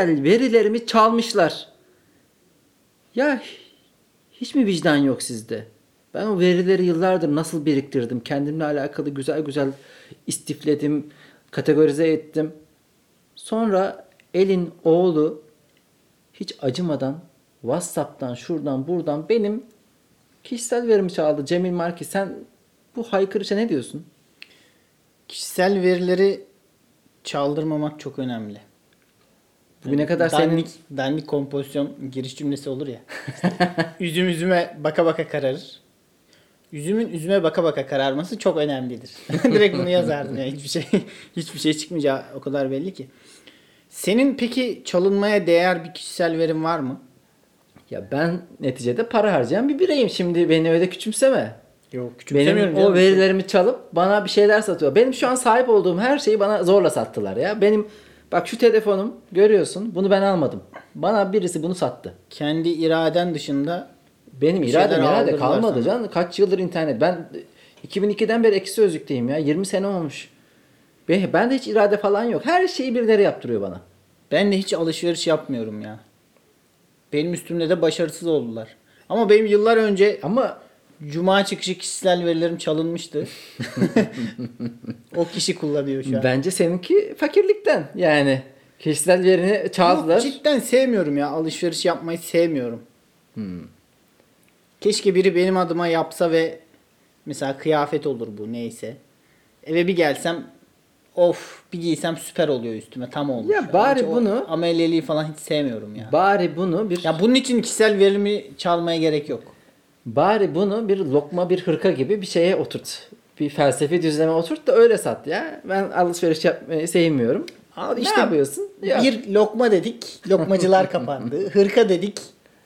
kişisel verilerimi çalmışlar. Ya hiç mi vicdan yok sizde? Ben o verileri yıllardır nasıl biriktirdim? Kendimle alakalı güzel güzel istifledim, kategorize ettim. Sonra elin oğlu hiç acımadan WhatsApp'tan şuradan buradan benim kişisel verimi çaldı. Cemil Marki sen bu haykırışa ne diyorsun? Kişisel verileri çaldırmamak çok önemli. Bugüne kadar senin dandik, dandik kompozisyon giriş cümlesi olur ya. Üzüm üzüme baka baka kararır. Üzümün üzüme baka baka kararması çok önemlidir. Direkt bunu yazardım ya. Hiçbir şey hiçbir şey çıkmayacağı o kadar belli ki. Senin peki çalınmaya değer bir kişisel verin var mı? ya ben neticede para harcayan bir bireyim. Şimdi beni öyle küçümseme. Yok Benim o verilerimi çalıp bana bir şeyler satıyor. Benim şu an sahip olduğum her şeyi bana zorla sattılar ya. Benim bak şu telefonum görüyorsun. Bunu ben almadım. Bana birisi bunu sattı. Kendi iraden dışında Benim iradem irade kalmadı sana. can. Kaç yıldır internet. Ben 2002'den beri eksi sözlükteyim ya. 20 sene olmuş. Ben, ben de hiç irade falan yok. Her şeyi birileri yaptırıyor bana. ben de hiç alışveriş yapmıyorum ya. Benim üstümde de başarısız oldular. Ama benim yıllar önce Ama Cuma çıkışı kişisel verilerim çalınmıştı. o kişi kullanıyor şu an. bence seninki fakirlikten. Yani kişisel verini çaldılar. Yok, cidden sevmiyorum ya. Alışveriş yapmayı sevmiyorum. Keşke biri benim adıma yapsa ve mesela kıyafet olur bu neyse. Eve bir gelsem of bir giysem süper oluyor üstüme tam olmuş. Ya bari o bunu- ameliyeliği falan hiç sevmiyorum ya. Bari bunu bir ya bunun için kişisel verimi çalmaya gerek yok. Bari bunu bir lokma bir hırka gibi bir şeye oturt. Bir felsefi düzleme oturt da öyle sat ya. Ben alışveriş yapmayı sevmiyorum. Abi ne işte yapıyorsun? Ya. Bir lokma dedik. Lokmacılar kapandı. Hırka dedik.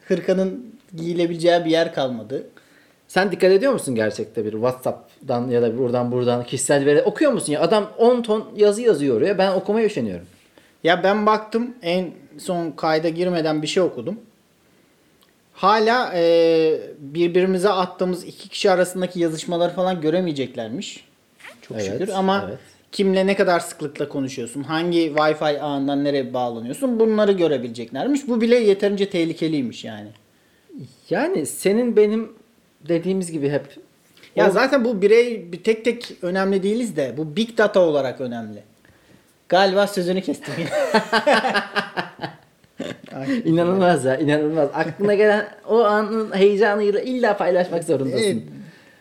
Hırkanın giyilebileceği bir yer kalmadı. Sen dikkat ediyor musun gerçekte bir WhatsApp'dan ya da buradan buradan kişisel veri okuyor musun ya? Adam 10 ton yazı yazıyor oraya. Ben okumaya üşeniyorum. Ya ben baktım en son kayda girmeden bir şey okudum. Hala e, birbirimize attığımız iki kişi arasındaki yazışmaları falan göremeyeceklermiş. Çok Evet, şükür ama evet. kimle ne kadar sıklıkla konuşuyorsun, hangi Wi-Fi ağından nereye bağlanıyorsun bunları görebileceklermiş. Bu bile yeterince tehlikeliymiş yani. Yani senin benim dediğimiz gibi hep Ya O- zaten bu birey bir tek tek önemli değiliz de bu big data olarak önemli. Galiba sözünü kestim. İnanılmaz ya inanılmaz. Aklına gelen o anın heyecanıyla illa paylaşmak zorundasın. Evet,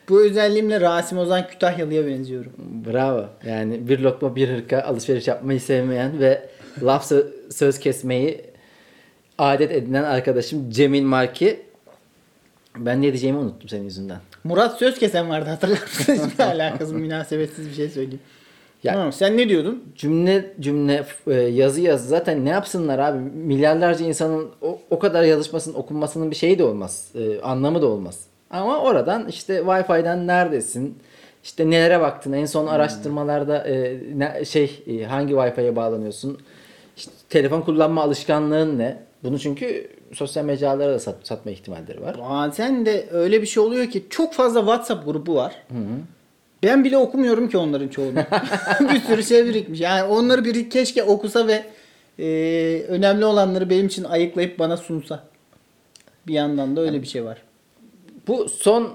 bu özelliğimle Rasim Ozan Kütahyalı'ya benziyorum. Bravo. Yani bir lokma bir hırka alışveriş yapmayı sevmeyen ve laf sö- söz kesmeyi adet edinen arkadaşım Cemil Marki. Ben ne diyeceğimi unuttum senin yüzünden. Murat Sözkesen vardı hatırlar mısın? Hiçbir alakası münasebetsiz bir şey söyleyeyim. Ya- Tamam sen ne diyordun? Cümle cümle e, yazı yazı zaten ne yapsınlar abi? Milyarlarca insanın o, o kadar yazışmasının okunmasının bir şeyi de olmaz. E, anlamı da olmaz. Ama oradan işte Wi-Fi'den neredesin? İşte nelere baktın? En son araştırmalarda e, ne, şey e, hangi Wi-Fi'ye bağlanıyorsun? İşte telefon kullanma alışkanlığın ne? Bunu çünkü sosyal mecralara da sat, satma ihtimalleri var. Bazen de öyle bir şey oluyor ki çok fazla WhatsApp grubu var. Ben bile okumuyorum ki onların çoğunu. bir sürü şey birikmiş. Yani onları biri keşke okusa ve e, önemli olanları benim için ayıklayıp bana sunsa. Bir yandan da öyle bir şey var. Bu son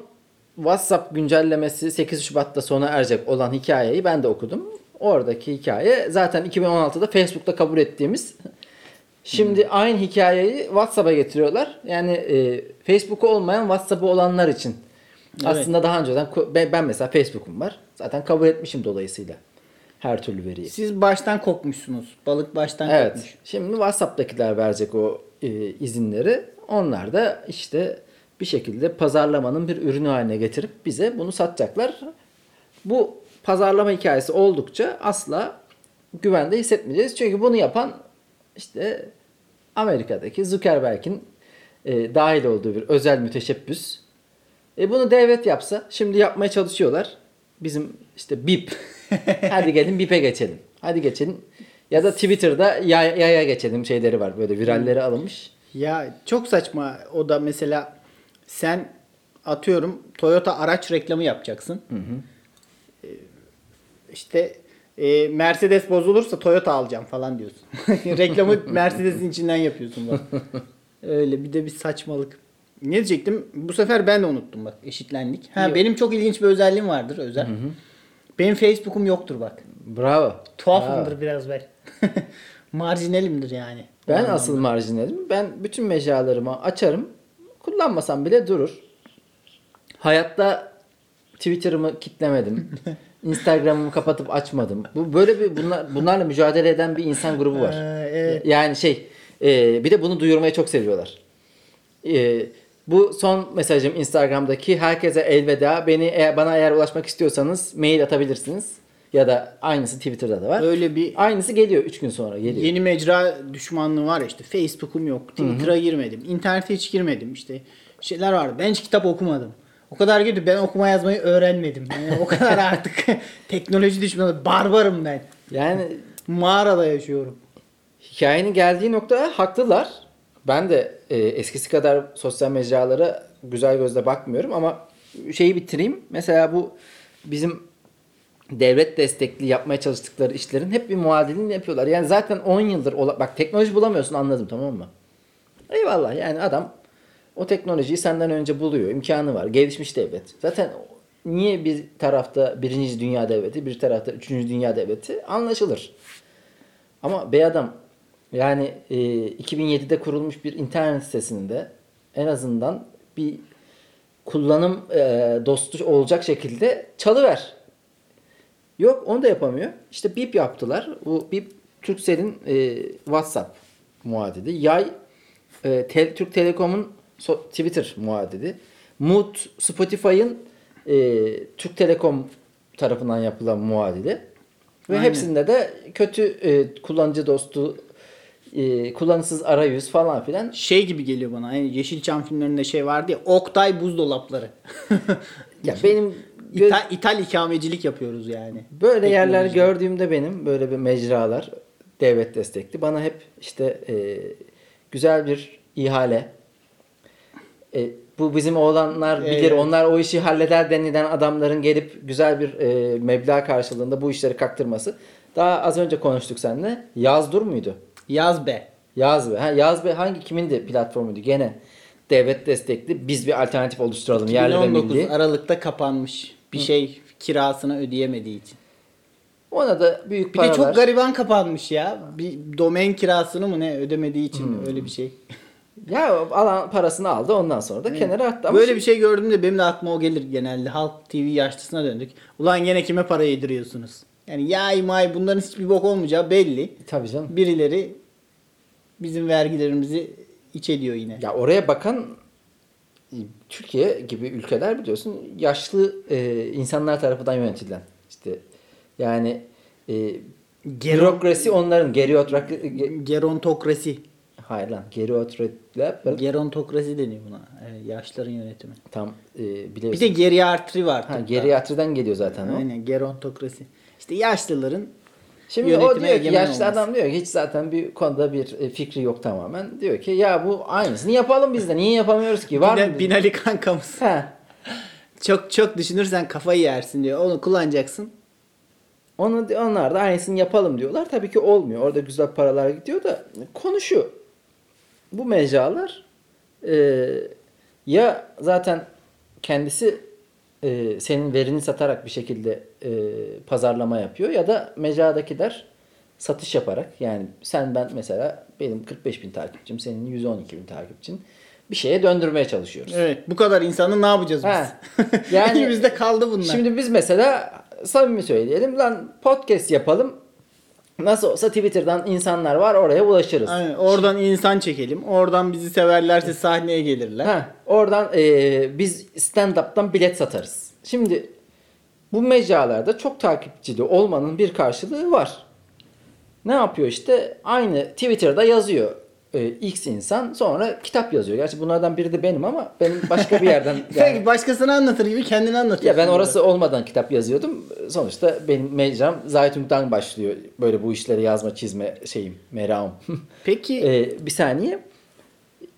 WhatsApp güncellemesi 8 Şubat'ta sona erecek olan hikayeyi ben de okudum. Oradaki hikaye zaten 2016'da Facebook'ta kabul ettiğimiz. Şimdi aynı hikayeyi WhatsApp'a getiriyorlar. Yani e, Facebook'u olmayan WhatsApp'ı olanlar için. Evet. Aslında daha önceden ben mesela Facebook'um var. Zaten kabul etmişim dolayısıyla her türlü veriyi. Siz baştan kokmuşsunuz. Balık baştan Evet. kokmuş. Şimdi WhatsApp'takiler verecek o e, izinleri. Onlar da işte bir şekilde pazarlamanın bir ürünü haline getirip bize bunu satacaklar. Bu pazarlama hikayesi oldukça asla güvende hissetmeyeceğiz. Çünkü bunu yapan işte Amerika'daki Zuckerberg'in e, dahil olduğu bir özel müteşebbüs. E bunu devlet yapsa şimdi yapmaya çalışıyorlar. Bizim işte BIP. Hadi gelin BIP'e geçelim. Hadi geçelim. Ya da Twitter'da yaya, yaya geçelim şeyleri var. Böyle viralleri alınmış. Ya çok saçma o da mesela sen atıyorum Toyota araç reklamı yapacaksın. Ee, işte e, Mercedes bozulursa Toyota alacağım falan diyorsun. Reklamı Mercedes'in içinden yapıyorsun bak. Öyle bir de bir saçmalık. Ne diyecektim? Bu sefer ben de unuttum bak. Eşitlendik. Ha Yok. benim çok ilginç bir özelliğim vardır özel. Benim Facebook'um yoktur bak. Bravo. Tuhafımdır Bravo. biraz ben. Marjinalimdir yani. Ben anlamda. asıl marjinalim. Ben bütün mecralarımı açarım. Kullanmasam bile durur. Hayatta Twitter'ımı kitlemedim. Instagram'ımı kapatıp açmadım. Bu böyle bir bunlar bunlarla mücadele eden bir insan grubu var. Ee, evet. Yani şey e, bir de bunu duyurmayı çok seviyorlar. E, bu son mesajım Instagram'daki herkese elveda. Beni eğer, bana eğer ulaşmak istiyorsanız mail atabilirsiniz. Ya da aynısı Twitter'da da var. Öyle bir Aynısı geliyor 3 gün sonra geliyor. Yeni mecra düşmanlığı var işte Facebook'um yok, Twitter'a girmedim, internete hiç girmedim işte şeyler var. Ben hiç kitap okumadım. O kadar girdi ben okuma yazmayı öğrenmedim. Yani o kadar artık teknoloji düşmanı barbarım ben. Yani Mağarada yaşıyorum. hikayenin geldiği nokta haklılar. Ben de e, eskisi kadar sosyal mecralara güzel gözle bakmıyorum ama şeyi bitireyim. Mesela bu bizim devlet destekli yapmaya çalıştıkları işlerin hep bir muadilini yapıyorlar. Yani zaten 10 yıldır bak teknoloji bulamıyorsun anladım tamam mı? Eyvallah yani adam o teknolojiyi senden önce buluyor. imkanı var. Gelişmiş devlet. Zaten niye bir tarafta birinci dünya devleti, bir tarafta üçüncü dünya devleti anlaşılır. Ama bey adam yani e, 2007'de kurulmuş bir internet sitesinde en azından bir kullanım e, dostu olacak şekilde çalıver. Yok onu da yapamıyor. İşte BIP yaptılar. Bu BIP Turkcell'in e, WhatsApp muadili. Yay e, Tel- Türk Telekom'un so- Twitter muadili. Mood Spotify'ın e, Türk Telekom tarafından yapılan muadili. Ve Aynen. hepsinde de kötü e, kullanıcı dostu e, kullanışsız arayüz falan filan. Şey gibi geliyor bana. Yani Yeşilçam filmlerinde şey vardı ya Oktay buzdolapları. Ya benim gö- İthal, ithal ikamecilik yapıyoruz yani. Böyle yerler Teknolojide. gördüğümde benim böyle bir mecralar devlet destekli bana hep işte e, güzel bir ihale e, bu bizim oğlanlar bilir Evet. onlar o işi halleder denilen adamların gelip güzel bir e, meblağ karşılığında bu işleri kaktırması. Daha az önce konuştuk seninle. Yazdur muydu? Yaz be. Yaz be. Ha, Yaz be hangi kimin de platformuydu? Gene devlet destekli biz bir alternatif oluşturalım yerli ve 2019 milli. Aralık'ta kapanmış. Bir şey kirasını ödeyemediği için. Ona da büyük Bir paralar. de çok gariban kapanmış ya. Bir domain kirasını mı ne ödemediği için Hmm. öyle bir şey. Ya alan parasını aldı ondan sonra da kenara attı. Böyle bir şey gördüğümde benim de aklıma o gelir genelde. Halk TV yaşlısına döndük. Ulan gene kime para yediriyorsunuz? Yani yay may bunların hiçbir bok olmayacağı belli. Tabii canım. Birileri bizim vergilerimizi iç ediyor yine. Ya oraya bakan e, Türkiye gibi ülkeler biliyorsun yaşlı e, insanlar tarafından yönetilen. İşte yani e, Gero- bürokrasi onların geriotrak ge- Gerontokrasi. hayır lan geriotrak Gerontokrasi deniyor buna. Evet, yaşların yönetimi. tam e, Bir biliyorsun. de geriatri var. ha, geriatriden geliyor zaten o. Aynen gerontokrasi. İşte yaşlıların Şimdi o diyor ki yaşlı olması. adam diyor ki hiç zaten bir konuda bir e, fikri yok tamamen. Diyor ki ya bu aynısını yapalım biz de. Niye yapamıyoruz ki? Var Bina- mı? Binali kankamız. Ha. Çok çok düşünürsen kafayı yersin diyor. Onu kullanacaksın. Onu onlar da aynısını yapalım diyorlar. Tabii ki olmuyor. Orada güzel paralar gidiyor da konu şu. Bu mecralar e, ya zaten kendisi e, senin verini satarak bir şekilde e, pazarlama yapıyor ya da mecradakiler satış yaparak yani sen ben mesela benim 45 bin takipçim senin 112 bin takipçin bir şeye döndürmeye çalışıyoruz. Evet. Bu kadar insanı ne yapacağız biz? Ha. Yani- Elimizde kaldı bunlar. Şimdi biz mesela samimi söyleyelim lan podcast yapalım. Nasıl olsa Twitter'dan insanlar var oraya ulaşırız. Aynen, oradan insan çekelim. Oradan bizi severlerse sahneye gelirler. Ha, oradan e, biz stand-up'tan bilet satarız. Şimdi bu mecralarda çok takipçili olmanın bir karşılığı var. Ne yapıyor işte? Aynı Twitter'da yazıyor. E, X insan sonra kitap yazıyor. Gerçi bunlardan biri de benim ama benim başka bir yerden yani, başkasını anlatır gibi kendini anlatıyor. Ya ben orası olmadan kitap yazıyordum. Sonuçta benim mecram Zaytung'dan başlıyor. Böyle bu işleri yazma çizme şeyim, merakım. Peki Ee, bir saniye.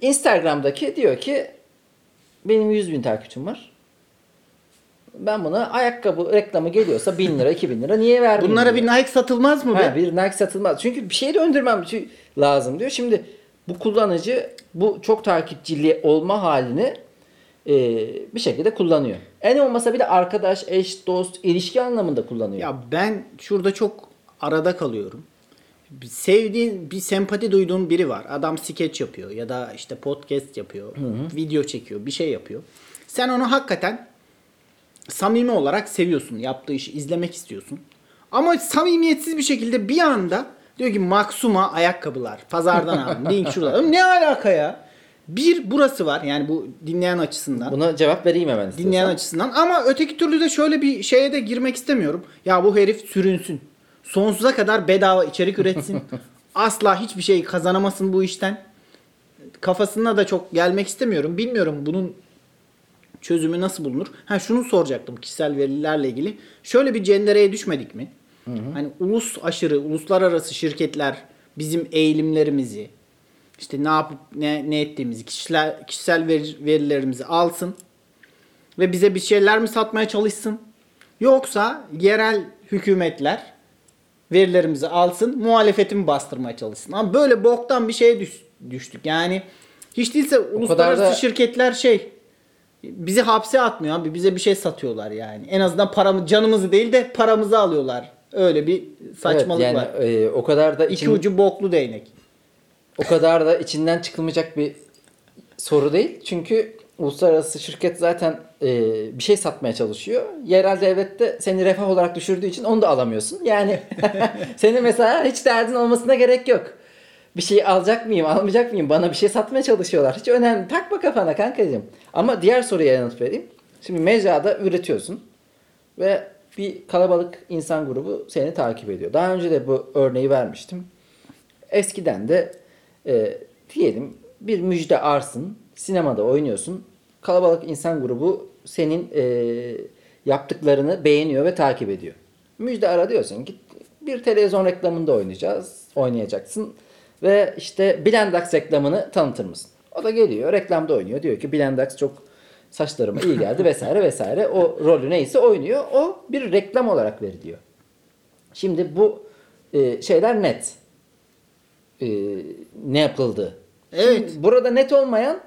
Instagram'daki diyor ki benim 100 bin takipçim var. Ben buna ayakkabı reklamı geliyorsa 1000 lira 2000 lira niye vermeyeyim Bunlara bir diyor. Nike satılmaz mı Ha, be? bir Nike satılmaz. Çünkü bir şey döndürmem lazım diyor. Şimdi bu kullanıcı bu çok takipçili olma halini e, bir şekilde kullanıyor. En olmasa bile arkadaş, eş, dost, ilişki anlamında kullanıyor. Ya ben şurada çok arada kalıyorum. Sevdiğin, bir sempati duyduğun biri var. Adam skeç yapıyor ya da işte podcast yapıyor, video çekiyor, bir şey yapıyor. Sen onu hakikaten samimi olarak seviyorsun. Yaptığı işi izlemek istiyorsun. Ama samimiyetsiz bir şekilde bir anda diyor ki Maksuma ayakkabılar. Pazardan aldım. Link şurada. Ne alaka ya? Bir burası var. Yani bu dinleyen açısından. Buna cevap vereyim hemen istiyorsan. Dinleyen açısından ama öteki türlü de şöyle bir şeye de girmek istemiyorum. Ya bu herif sürünsün. Sonsuza kadar bedava içerik üretsin. Asla hiçbir şey kazanamasın bu işten. Kafasına da çok gelmek istemiyorum. Bilmiyorum bunun çözümü nasıl bulunur? Ha şunu soracaktım kişisel verilerle ilgili. Şöyle bir cendereye düşmedik mi? Hani ulus aşırı, uluslararası şirketler bizim eğilimlerimizi, işte ne yapıp ne, ne ettiğimizi, kişisel, kişisel veri- verilerimizi alsın ve bize bir şeyler mi satmaya çalışsın? Yoksa yerel hükümetler verilerimizi alsın, muhalefeti mi bastırmaya çalışsın? Ama böyle boktan bir şeye düş- düştük. Yani hiç değilse uluslararası da- şirketler şey bizi hapse atmıyor abi. Bize bir şey satıyorlar yani. En azından paramı canımızı değil de paramızı alıyorlar. Öyle bir saçmalık evet, yani, var. e, o kadar da İki ucu boklu değnek. o kadar da içinden çıkılmayacak bir soru değil. Çünkü uluslararası şirket zaten e, bir şey satmaya çalışıyor. Yerel devlet de seni refah olarak düşürdüğü için onu da alamıyorsun. Yani senin mesela hiç derdin olmasına gerek yok. Bir şey alacak mıyım, almayacak mıyım? Bana bir şey satmaya çalışıyorlar. Hiç önemli. Takma kafana kankacığım. Ama diğer soruya yanıt vereyim. Şimdi mecrada üretiyorsun. Ve bir kalabalık insan grubu seni takip ediyor. Daha önce de bu örneği vermiştim. Eskiden de e, diyelim bir müjde arsın, sinemada oynuyorsun. Kalabalık insan grubu senin e, yaptıklarını beğeniyor ve takip ediyor. Müjde ara diyorsun ki bir televizyon reklamında oynayacağız, oynayacaksın ve işte Blendax reklamını tanıtır mısın? O da geliyor, reklamda oynuyor. Diyor ki Blendax çok saçlarıma iyi geldi vesaire vesaire. O rolü neyse oynuyor. O bir reklam olarak veriliyor. Şimdi bu e, şeyler net. E, ne yapıldı? Evet. Şimdi burada net olmayan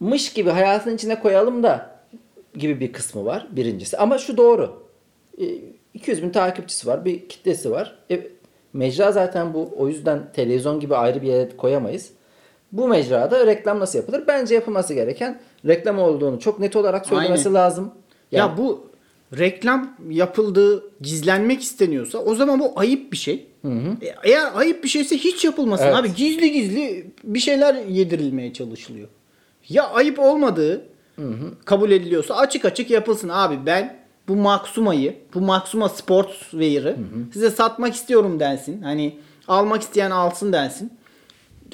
mış gibi hayatın içine koyalım da gibi bir kısmı var birincisi. Ama şu doğru. E, 200 bin takipçisi var. Bir kitlesi var. E, mecra zaten bu. O yüzden televizyon gibi ayrı bir yere koyamayız. Bu mecrada reklam nasıl yapılır? Bence yapılması gereken reklam olduğunu çok net olarak söylemesi Aynen. lazım. Ya bu reklam yapıldığı gizlenmek isteniyorsa o zaman bu ayıp bir şey. E, Eğer ayıp bir şeyse hiç yapılmasın Evet. abi. Gizli gizli bir şeyler yedirilmeye çalışılıyor. Ya ayıp olmadığı kabul ediliyorsa açık açık yapılsın abi. Ben bu Maksuma'yı, bu Maksuma Sportswear'ı size satmak istiyorum densin. Hani almak isteyen alsın densin.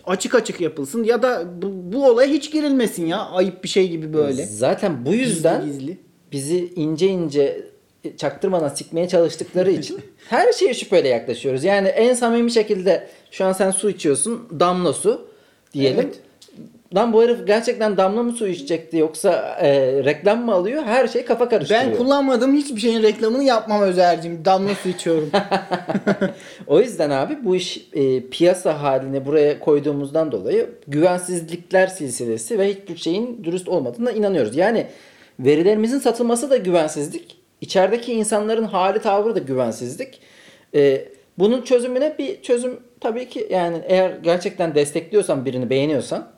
Açık açık yapılsın ya da bu, bu olaya hiç girilmesin ya. Ayıp bir şey gibi böyle. Zaten bu yüzden Gizli gizli. bizi ince ince çaktırmadan sikmeye çalıştıkları için her şeye şüpheyle yaklaşıyoruz. Yani en samimi şekilde şu an sen su içiyorsun damla su diyelim. Evet. Lan bu herif gerçekten damla mı su içecekti yoksa e, reklam mı alıyor? Her şey kafa karıştırıyor. Ben kullanmadığım hiçbir şeyin reklamını yapmam Özer'cim. Damla su içiyorum. O yüzden abi bu iş e, piyasa haline buraya koyduğumuzdan dolayı güvensizlikler silsilesi ve hiçbir şeyin dürüst olmadığına inanıyoruz. Yani verilerimizin satılması da güvensizlik. İçerideki insanların hali tavrı da güvensizlik. E, bunun çözümüne bir çözüm tabii ki yani eğer gerçekten destekliyorsan birini beğeniyorsan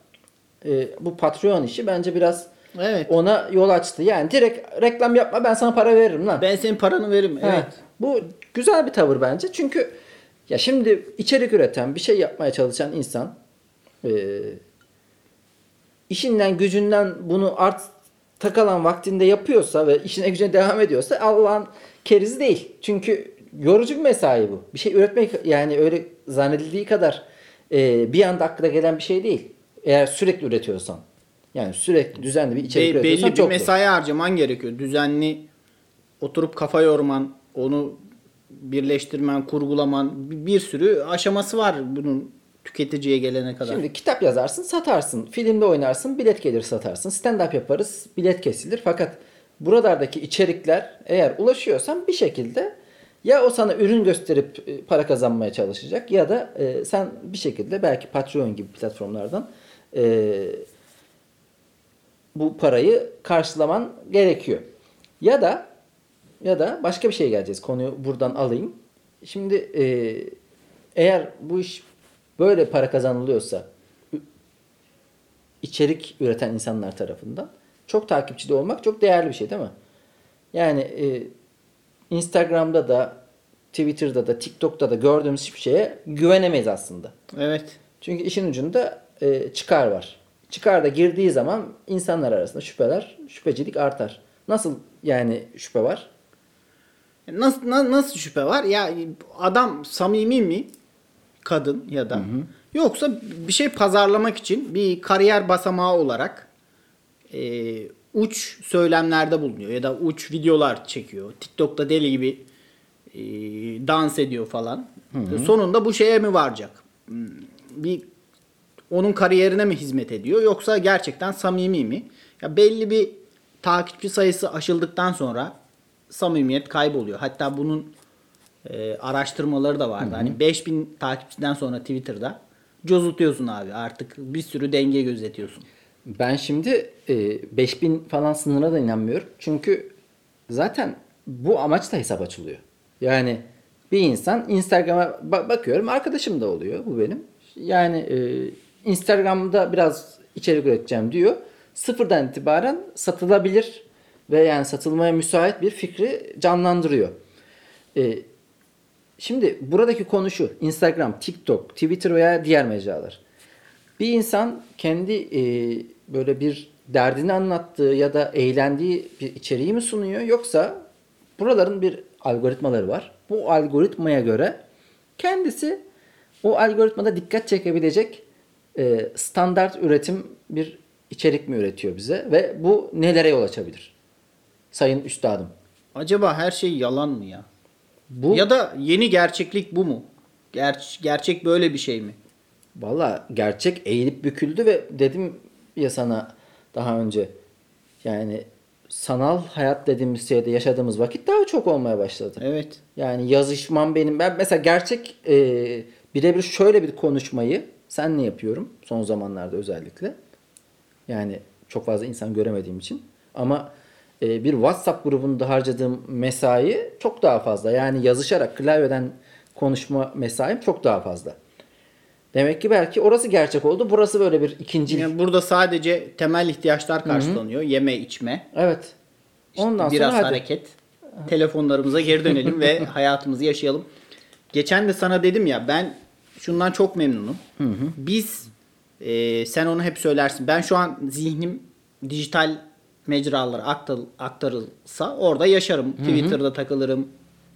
e, bu Patreon işi bence biraz Evet. ona yol açtı. Yani direkt reklam yapma ben sana para veririm lan. ben senin paranı veririm. Ha, Evet. Bu güzel bir tavır bence. Çünkü ya şimdi içerik üreten, bir şey yapmaya çalışan insan e, işinden gücünden bunu art takalan vaktinde yapıyorsa ve işine gücüne devam ediyorsa Allah'ın kerizi değil. Çünkü yorucu bir mesai bu. Bir şey üretmek yani öyle zannedildiği kadar e, bir anda aklına gelen bir şey değil. Eğer sürekli üretiyorsan. Yani sürekli düzenli bir içerik Be- üretiyorsan belli bir mesai harcaman gerekiyor. Düzenli oturup kafa yorman, onu birleştirmen, kurgulaman bir, bir sürü aşaması var bunun tüketiciye gelene kadar. Şimdi kitap yazarsın, satarsın. Filmde oynarsın, bilet gelir satarsın. Stand up yaparız, bilet kesilir. Fakat buralardaki içerikler eğer ulaşıyorsan bir şekilde ya o sana ürün gösterip e, para kazanmaya çalışacak ya da e, sen bir şekilde belki Patreon gibi platformlardan e, bu parayı karşılaman gerekiyor. Ya da ya da başka bir şey geleceğiz. Konuyu buradan alayım. Şimdi e, eğer bu iş böyle para kazanılıyorsa içerik üreten insanlar tarafından çok takipçide olmak çok değerli bir şey değil mi? Yani e, Instagram'da da Twitter'da da TikTok'ta da gördüğümüz hiçbir şeye güvenemeyiz aslında. Evet. Çünkü işin ucunda e, çıkar var. Çıkar da girdiği zaman insanlar arasında şüpheler, şüphecilik artar. Nasıl yani şüphe var? Nasıl na- nasıl şüphe var? Ya adam samimi mi? Kadın ya da yoksa bir şey pazarlamak için bir kariyer basamağı olarak e, uç söylemlerde bulunuyor ya da uç videolar çekiyor. TikTok'ta deli gibi e, dans ediyor falan. Sonunda bu şeye mi varacak? Hmm, Bir onun kariyerine mi hizmet ediyor yoksa gerçekten samimi mi? Ya belli bir takipçi sayısı aşıldıktan sonra samimiyet kayboluyor. Hatta bunun e, araştırmaları da vardı. Hani 5000 takipçiden sonra Twitter'da cozutuyorsun abi. Artık bir sürü denge gözetiyorsun. Ben şimdi e, 5000 falan sınırına da inanmıyorum. Çünkü zaten bu amaçla hesap açılıyor. Yani bir insan Instagram'a ba- bakıyorum arkadaşım da oluyor bu benim. Yani e, Instagram'da biraz içerik üreteceğim diyor. Sıfırdan itibaren satılabilir ve yani satılmaya müsait bir fikri canlandırıyor. E, Şimdi buradaki konu şu. Instagram, TikTok, Twitter veya diğer mecralar. Bir insan kendi e, böyle bir derdini anlattığı ya da eğlendiği bir içeriği mi sunuyor yoksa buraların bir algoritmaları var. Bu algoritmaya göre kendisi o algoritmada dikkat çekebilecek e, standart üretim bir içerik mi üretiyor bize ve bu nelere yol açabilir? Sayın üstadım. Acaba her şey yalan mı ya? Bu Ya da yeni gerçeklik bu mu? Ger- gerçek böyle bir şey mi? Valla gerçek eğilip büküldü ve dedim ya sana daha önce yani sanal hayat dediğimiz şeyde yaşadığımız vakit daha çok olmaya başladı. Evet. Yani yazışmam benim. Ben mesela gerçek e, birebir şöyle bir konuşmayı senle yapıyorum son zamanlarda özellikle. Yani çok fazla insan göremediğim için. Ama e, bir WhatsApp grubunda harcadığım mesai çok daha fazla. Yani yazışarak klavyeden konuşma mesaim çok daha fazla. Demek ki belki orası gerçek oldu. Burası böyle bir ikinci. Yani burada sadece temel ihtiyaçlar karşılanıyor. Yeme, içme, Evet. Ondan biraz sonra hadi. hareket. Telefonlarımıza geri dönelim ve hayatımızı yaşayalım. Geçen de sana dedim ya ben şundan çok memnunum. Biz e, sen onu hep söylersin. Ben şu an zihnim dijital mecralara aktar, aktarılsa orada yaşarım. Twitter'da takılırım.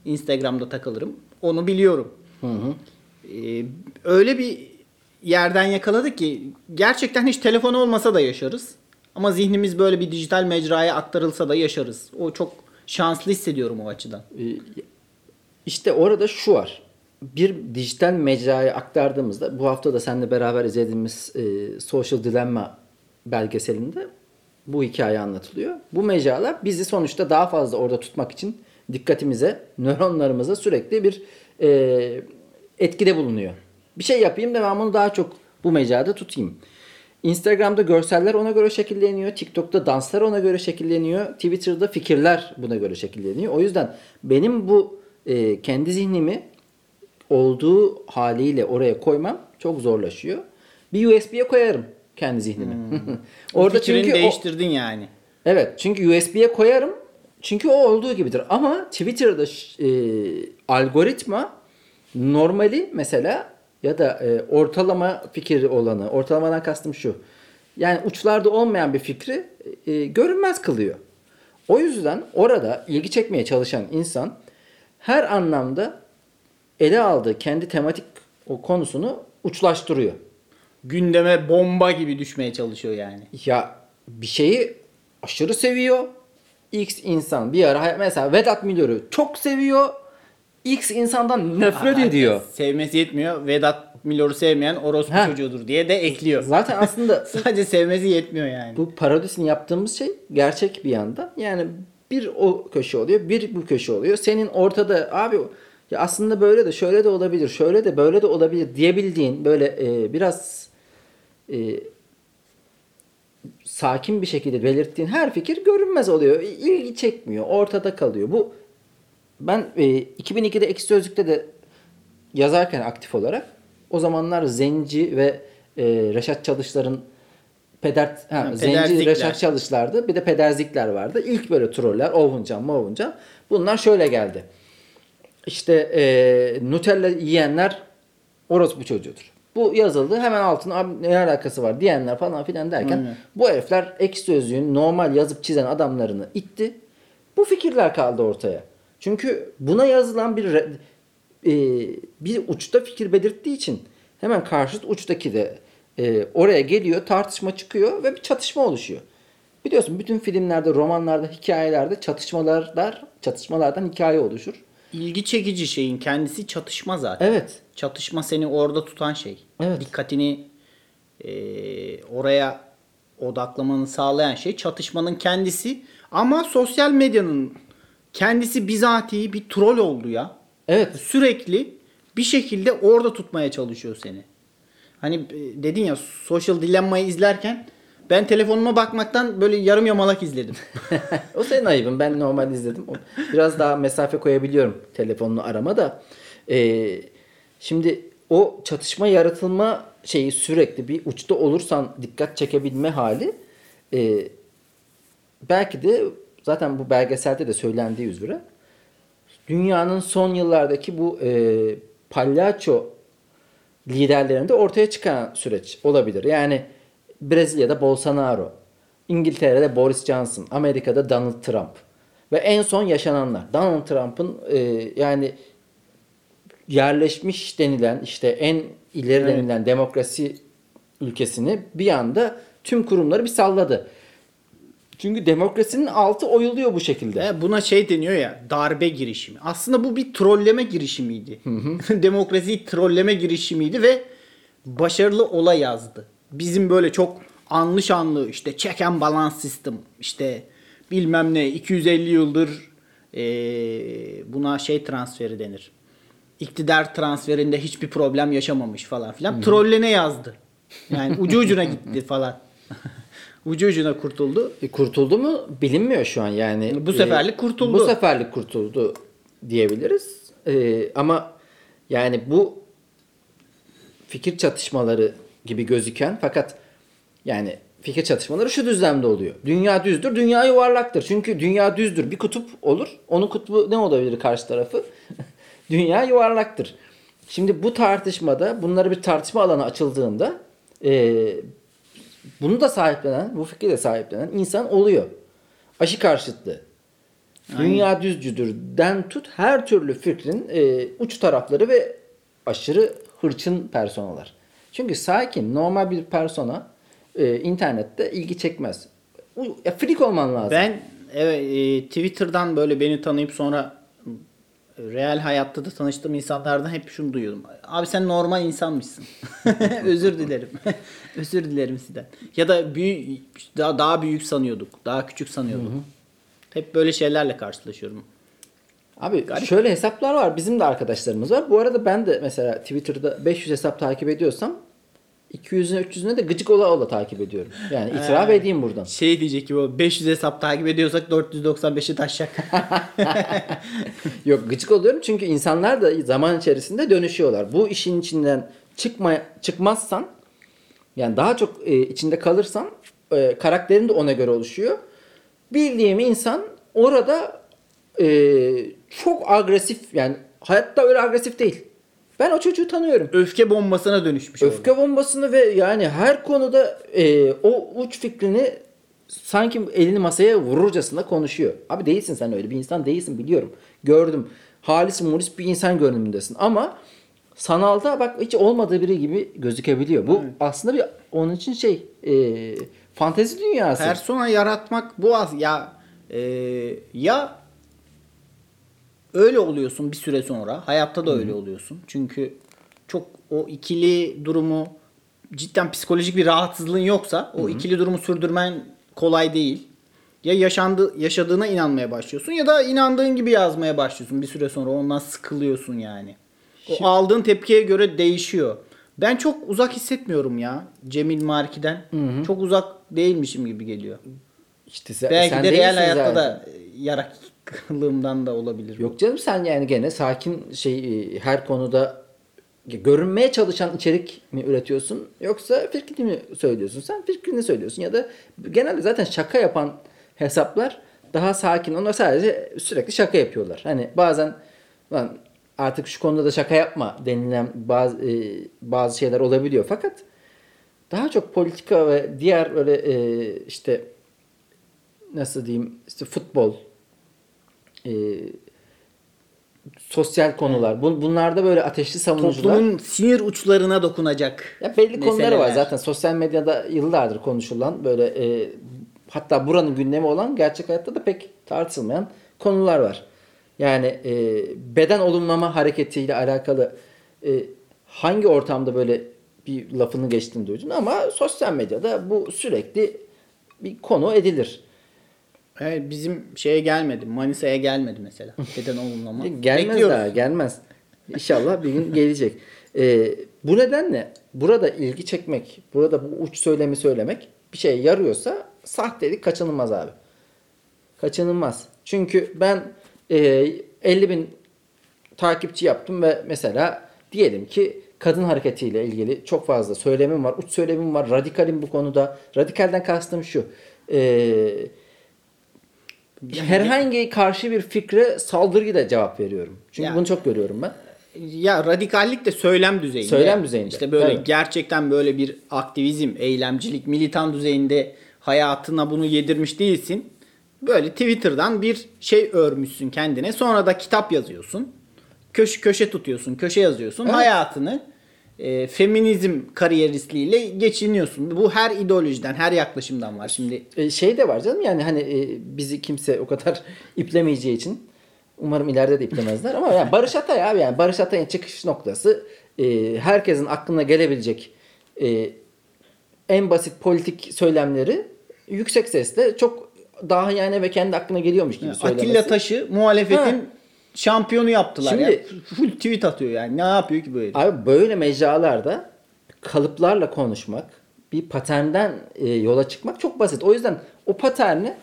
Instagram'da takılırım. Onu biliyorum. E, öyle bir yerden yakaladık ki gerçekten hiç telefon olmasa da yaşarız. Ama zihnimiz böyle bir dijital mecraya aktarılsa da yaşarız. O çok şanslı hissediyorum o açıdan. Ee, İşte orada şu var. Bir dijital mecraya aktardığımızda bu hafta da seninle beraber izlediğimiz e, Social Dilemma belgeselinde bu hikaye anlatılıyor. Bu mecralar bizi sonuçta daha fazla orada tutmak için dikkatimize, nöronlarımıza sürekli bir e, etkide bulunuyor. Bir şey yapayım da ben bunu daha çok bu mecrada tutayım. Instagram'da görseller ona göre şekilleniyor. TikTok'ta danslar ona göre şekilleniyor. Twitter'da fikirler buna göre şekilleniyor. O yüzden benim bu e, kendi zihnimi olduğu haliyle oraya koymam çok zorlaşıyor. Bir USB'ye koyarım kendi zihnimi. Orada Orada fikrini çünkü o, değiştirdin yani. Evet çünkü USB'ye koyarım. Çünkü o olduğu gibidir. Ama Twitter'da e, algoritma normali mesela ya da e, ortalama fikri olanı, ortalamadan kastım şu. Yani uçlarda olmayan bir fikri e, görünmez kılıyor. O yüzden orada ilgi çekmeye çalışan insan her anlamda ele aldığı kendi tematik o konusunu uçlaştırıyor. Gündeme bomba gibi düşmeye çalışıyor yani. Ya bir şeyi aşırı seviyor. X insan bir ara mesela Vedat Milor'u çok seviyor. X insandan nefret ediyor. Sevmesi yetmiyor. Vedat Milor'u sevmeyen orospu Ha. çocuğudur diye de ekliyor. Zaten aslında Sadece sevmesi yetmiyor yani. bu parodisini yaptığımız şey gerçek bir yandan. Yani Bir o köşe oluyor, bir bu köşe oluyor. Senin ortada abi ya aslında böyle de şöyle de olabilir, şöyle de böyle de olabilir diyebildiğin böyle e, biraz e, sakin bir şekilde belirttiğin her fikir görünmez oluyor. İlgi çekmiyor, ortada kalıyor. Bu ben e, 2002'de Ekşi Sözlük'te de yazarken aktif olarak o zamanlar Zenci ve e, Reşat Çalışlar'ın peder, ha, Ha, Zenci. Reşat Çalışlar'dı. Bir de pederzikler vardı. İlk böyle troller Ovuncan, Mavuncan. Bunlar şöyle geldi. İşte e, Nutella yiyenler orospu çocuğudur. Bu yazıldı. Hemen altına abi ne alakası var diyenler falan filan derken Aynen. bu herifler ek sözlüğün normal yazıp çizen adamlarını itti. Bu fikirler kaldı ortaya. Çünkü buna yazılan bir e, bir uçta fikir belirttiği için hemen karşıt uçtaki de e, oraya geliyor, tartışma çıkıyor ve bir çatışma oluşuyor. Biliyorsun bütün filmlerde, romanlarda, hikayelerde çatışmalar, çatışmalardan hikaye oluşur. İlgi çekici şeyin kendisi çatışma zaten. Evet. Çatışma seni orada tutan şey. Evet. Dikkatini e, oraya odaklamanı sağlayan şey çatışmanın kendisi. Ama sosyal medyanın kendisi bizatihi bir troll oldu ya. Evet. Sürekli bir şekilde orada tutmaya çalışıyor seni. Hani e, dedin ya Social Dilemma'yı izlerken ben telefonuma bakmaktan böyle yarım yamalak izledim. o senin ayıbın. Ben normal izledim. Biraz daha mesafe koyabiliyorum telefonunu arama da. Ee, şimdi o çatışma yaratılma şeyi sürekli bir uçta olursan dikkat çekebilme hali e, belki de zaten bu belgeselde de söylendiği üzere dünyanın son yıllardaki bu e, palyaço liderlerinde ortaya çıkan süreç olabilir. Yani Brezilya'da Bolsonaro, İngiltere'de Boris Johnson, Amerika'da Donald Trump ve en son yaşananlar. Donald Trump'ın e, yani yerleşmiş denilen işte en ileri Evet. denilen demokrasi ülkesini bir anda tüm kurumları bir salladı. Çünkü demokrasinin altı oyuluyor bu şekilde. E, buna şey deniyor ya darbe girişimi. Aslında bu bir trolleme girişimiydi. Demokrasiyi trolleme girişimiydi ve başarılı ola yazdı. Bizim böyle çok anlı şanlı işte check and balance system işte bilmem ne 250 yıldır e, buna şey transferi denir. İktidar transferinde hiçbir problem yaşamamış falan filan. Trollene yazdı. Yani ucu ucuna gitti falan. ucu ucuna kurtuldu. E, kurtuldu mu bilinmiyor şu an yani. Bu E, seferlik kurtuldu. Bu seferlik kurtuldu diyebiliriz. E, ama yani bu fikir çatışmaları gibi gözüken fakat yani fikir çatışmaları şu düzlemde oluyor. Dünya düzdür, dünya yuvarlaktır. Çünkü dünya düzdür. Bir kutup olur. Onun kutbu ne olabilir karşı tarafı? dünya yuvarlaktır. Şimdi bu tartışmada bunları bir tartışma alanı açıldığında e, bunu da sahiplenen, bu fikri de sahiplenen insan oluyor. Aşı karşıtlığı. Dünya düzcüdür den tut her türlü fikrin e, uç tarafları ve aşırı hırçın personalar. Çünkü sakin, normal bir persona e, internette ilgi çekmez. U- Ya, freak olman lazım. Ben evet e, Twitter'dan böyle beni tanıyıp sonra real hayatta da tanıştığım insanlardan hep şunu duyuyordum. Abi sen normal insanmışsın. Özür dilerim. Özür dilerim sizden. Ya da büyük daha daha büyük sanıyorduk. Daha küçük sanıyorduk. Hep böyle şeylerle karşılaşıyorum. Abi şöyle hesaplar var. Bizim de arkadaşlarımız var. Bu arada ben de mesela Twitter'da 500 hesap takip ediyorsam 200'üne 300'üne de gıcık ola ola takip ediyorum. Yani itiraf Ee, edeyim buradan. Şey diyecek ki o 500 hesap takip ediyorsak 495'i taşacak. Yok gıcık oluyorum çünkü insanlar da zaman içerisinde dönüşüyorlar. Bu işin içinden çıkma çıkmazsan yani daha çok e, içinde kalırsan e, karakterin de ona göre oluşuyor. Bildiğim insan orada e, çok agresif yani hayatta öyle agresif değil. Ben o çocuğu tanıyorum. Öfke bombasına dönüşmüş orada. Öfke bombasını ve yani her konuda e, o uç fikrini sanki elini masaya vururcasına konuşuyor. Abi değilsin sen öyle bir insan değilsin biliyorum. Gördüm. Halis mulis bir insan görünümündesin. Ama sanalda bak hiç olmadığı biri gibi gözükebiliyor. Bu aslında bir onun için şey e, fantezi dünyası. Persona yaratmak bu az ya e, ya öyle oluyorsun bir süre sonra hayatta da öyle oluyorsun çünkü çok o ikili durumu cidden psikolojik bir rahatsızlığın yoksa o ikili durumu sürdürmen kolay değil Ya yaşandı yaşadığına inanmaya başlıyorsun ya da inandığın gibi yazmaya başlıyorsun. Bir süre sonra ondan sıkılıyorsun yani. O aldığın tepkiye göre değişiyor. Ben çok uzak hissetmiyorum ya Cemil Marki'den. Çok uzak değilmişim gibi geliyor. İşte sen, Belki sen de real hayatta zaten. da yaraklığımdan da olabilir. Yok canım sen yani gene sakin şey e, her konuda görünmeye çalışan içerik mi üretiyorsun yoksa fikrini mi söylüyorsun? Sen fikrini söylüyorsun ya da genelde zaten şaka yapan hesaplar daha sakin. Onlar sadece sürekli şaka yapıyorlar. Hani bazen lan artık şu konuda da şaka yapma denilen bazı e, bazı şeyler olabiliyor fakat daha çok politika ve diğer öyle e, işte nasıl diyeyim işte futbol e, sosyal konular. Bun, bunlarda böyle ateşli savunucular. Toplumun sinir uçlarına dokunacak. Ya belli konuları var meseleler. zaten sosyal medyada yıllardır konuşulan böyle e, hatta buranın gündemi olan gerçek hayatta da pek tartışılmayan konular var. Yani e, beden olumlama hareketiyle alakalı e, hangi ortamda böyle bir lafını geçtiğini duydun ama sosyal medyada bu sürekli bir konu edilir. Evet, bizim şeye gelmedi. Manisa'ya gelmedi mesela. Beden olumlama. Gelmez Bekliyoruz. daha gelmez. İnşallah bir gün gelecek. Ee, bu nedenle burada ilgi çekmek, burada bu uç söylemi söylemek bir şeye yarıyorsa sahtelik kaçınılmaz abi. Kaçınılmaz. Çünkü ben e, 50 bin takipçi yaptım ve mesela diyelim ki kadın hareketiyle ilgili çok fazla söylemim var. Uç söylemim var. Radikalim bu konuda. Radikalden kastım şu. Eee herhangi karşı bir fikre saldırıyla cevap veriyorum. Çünkü Ya. bunu çok görüyorum ben. Ya radikallik de söylem düzeyinde. Söylem düzeyinde. İşte böyle Tabii. gerçekten böyle bir aktivizm, eylemcilik, militan düzeyinde hayatına bunu yedirmiş değilsin. Böyle Twitter'dan bir şey örmüşsün kendine. Sonra da kitap yazıyorsun. Köşe köşe tutuyorsun, köşe yazıyorsun. Evet. Hayatını e, feminizm kariyeristliğiyle geçiniyorsun. Bu her ideolojiden, her yaklaşımdan var. Şimdi E, şey de var canım yani hani e, bizi kimse o kadar iplemeyeceği için umarım ileride de iplemezler ama yani Barış Atay abi yani Barış Atay'ın çıkış noktası e, herkesin aklına gelebilecek e, en basit politik söylemleri yüksek sesle çok daha yani ve kendi aklına geliyormuş gibi söylemesi. Atilla Taş'ı muhalefetin Ha. Şampiyonu yaptılar. Şimdi- ya. Full tweet atıyor yani. Ne yapıyor ki böyle? Abi böyle mecralarda kalıplarla konuşmak, bir paternden e, yola çıkmak çok basit. O yüzden o paterni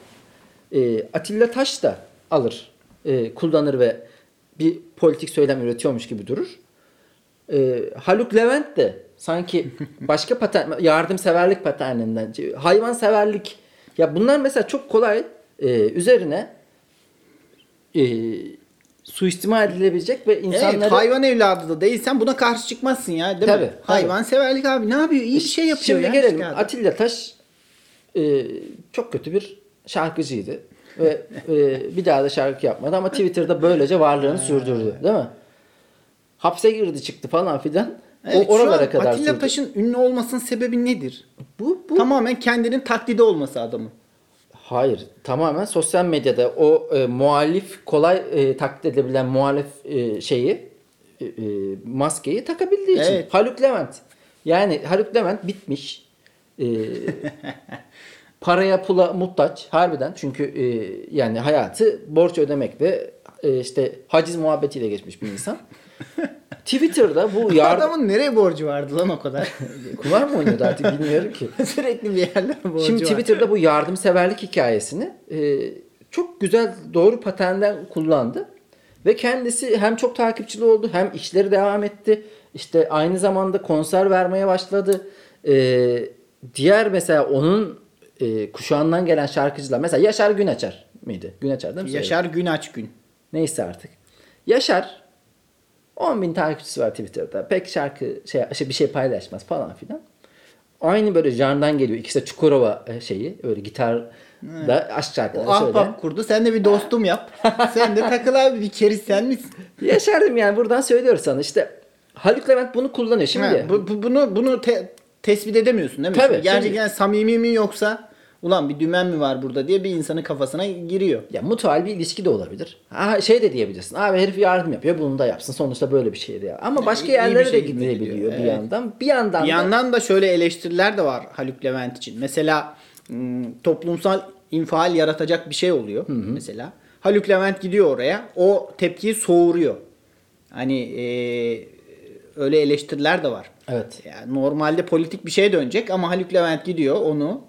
e, Atilla Taş da alır, e, kullanır ve bir politik söylem üretiyormuş gibi durur. E, Haluk Levent de sanki başka patern, yardımseverlik paterninden, hayvanseverlik ya bunlar mesela çok kolay e, üzerine e, suistimal edilebilecek ve insanları Evet, hayvan evladı da değilsen buna karşı çıkmazsın ya değil Tabii, mi? tabii. Hayvan severlik abi ne yapıyor? İyi bir şey yapıyor Şimdi ya. gelelim. çıkardı. Atilla Taş e, çok kötü bir şarkıcıydı. Ve e, bir daha da şarkı yapmadı ama Twitter'da böylece varlığını sürdürdü. Değil mi? Hapse girdi çıktı falan filan. Evet, o oralara kadar Atilla sürdü. Taş'ın ünlü olmasının sebebi nedir? Bu, bu Tamamen kendinin taklidi olması adamın. Hayır. Tamamen sosyal medyada o e, muhalif kolay e, taklit edilebilen muhalif e, şeyi e, e, maskeyi takabildiği için. Evet. Haluk Levent. Yani Haluk Levent bitmiş. E, paraya pula muhtaç harbiden. Çünkü e, yani hayatı borç ödemek ve e, işte haciz muhabbetiyle geçmiş bir insan. Twitter'da bu yardım Adamın nereye borcu vardı lan o kadar? kumar mı oynuyordu artık bilmiyorum ki. Sürekli bir yerlere borcu Şimdi var. Twitter'da bu yardımseverlik hikayesini e, çok güzel doğru paternden kullandı. Ve kendisi hem çok takipçili oldu hem işleri devam etti. İşte aynı zamanda konser vermeye başladı. E, diğer mesela onun e, kuşağından gelen şarkıcılar mesela Yaşar Günaçar mıydı? Günaçar değil mi? Yaşar Günaç Gün. Neyse artık. Yaşar 10 bin takipçisi var Twitter'da. Pek şarkı şey, şey bir şey paylaşmaz falan filan. Aynı böyle janrdan geliyor. İkisi de Çukurova e, şeyi. Öyle gitarda aşk O şarkıları söyleyen. ahbap kurdu. Sen de bir dostum yap. sen de takıl abi bir keriz sen misin? Yaşardım yani buradan söylüyoruz sana. İşte Haluk Levent bunu kullanıyor. Şimdi Ha, bu, bu- bunu bunu te- tespit edemiyorsun değil mi? Tabii, Gerçekten şimdi- samimi mi yoksa ulan bir dümen mi var burada diye bir insanın kafasına giriyor. ya mutual bir ilişki de olabilir. Ha, şey de diyebilirsin. Abi herif yardım yapıyor. Bunu da yapsın. Sonuçta böyle bir şeydi ya. Ama başka iyi bir yerlere de şekilde gidilebiliyor gidiyor, bir evet. yandan. Bir yandan Bir da yandan da şöyle eleştiriler de var Haluk Levent için. Mesela hmm, toplumsal infial yaratacak bir şey oluyor mesela. Haluk Levent gidiyor oraya. O tepkiyi soğuruyor. Hani eee, öyle eleştiriler de var. Evet. Yani normalde politik bir şeye dönecek ama Haluk Levent gidiyor onu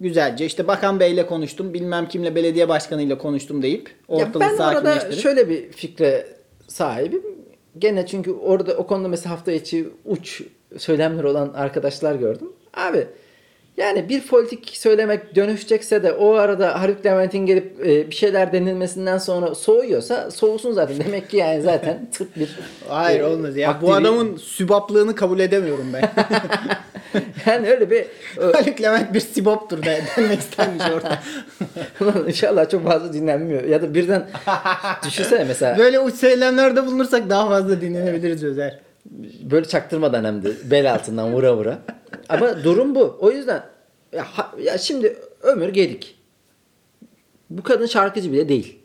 güzelce işte Bakan Bey'le konuştum bilmem kimle belediye başkanıyla konuştum deyip Ya ortalığı ben orada sakinleştirip şöyle bir fikre sahibim. Gene çünkü orada o konuda mesela hafta içi uç söylemler olan arkadaşlar gördüm. Abi yani bir politik söylemek dönüşecekse de o arada Haluk Levent'in gelip e, bir şeyler denilmesinden sonra soğuyorsa soğusun zaten. Demek ki yani zaten tık bir Hayır e, olmaz ya. aktivi- Bu adamın sübaplığını kabul edemiyorum ben. yani öyle bir e, Haluk Levent bir siboptur de denmek istenmiş orada. İnşallah çok fazla dinlenmiyor. Ya da birden düşünsene mesela Böyle uç söylemlerde bulunursak daha fazla dinlenebiliriz Özer. böyle çaktırmadan hem de bel altından vura vura. Ama durum bu. O yüzden ya, ya şimdi Ömür Gedik. Bu kadın şarkıcı bile değil.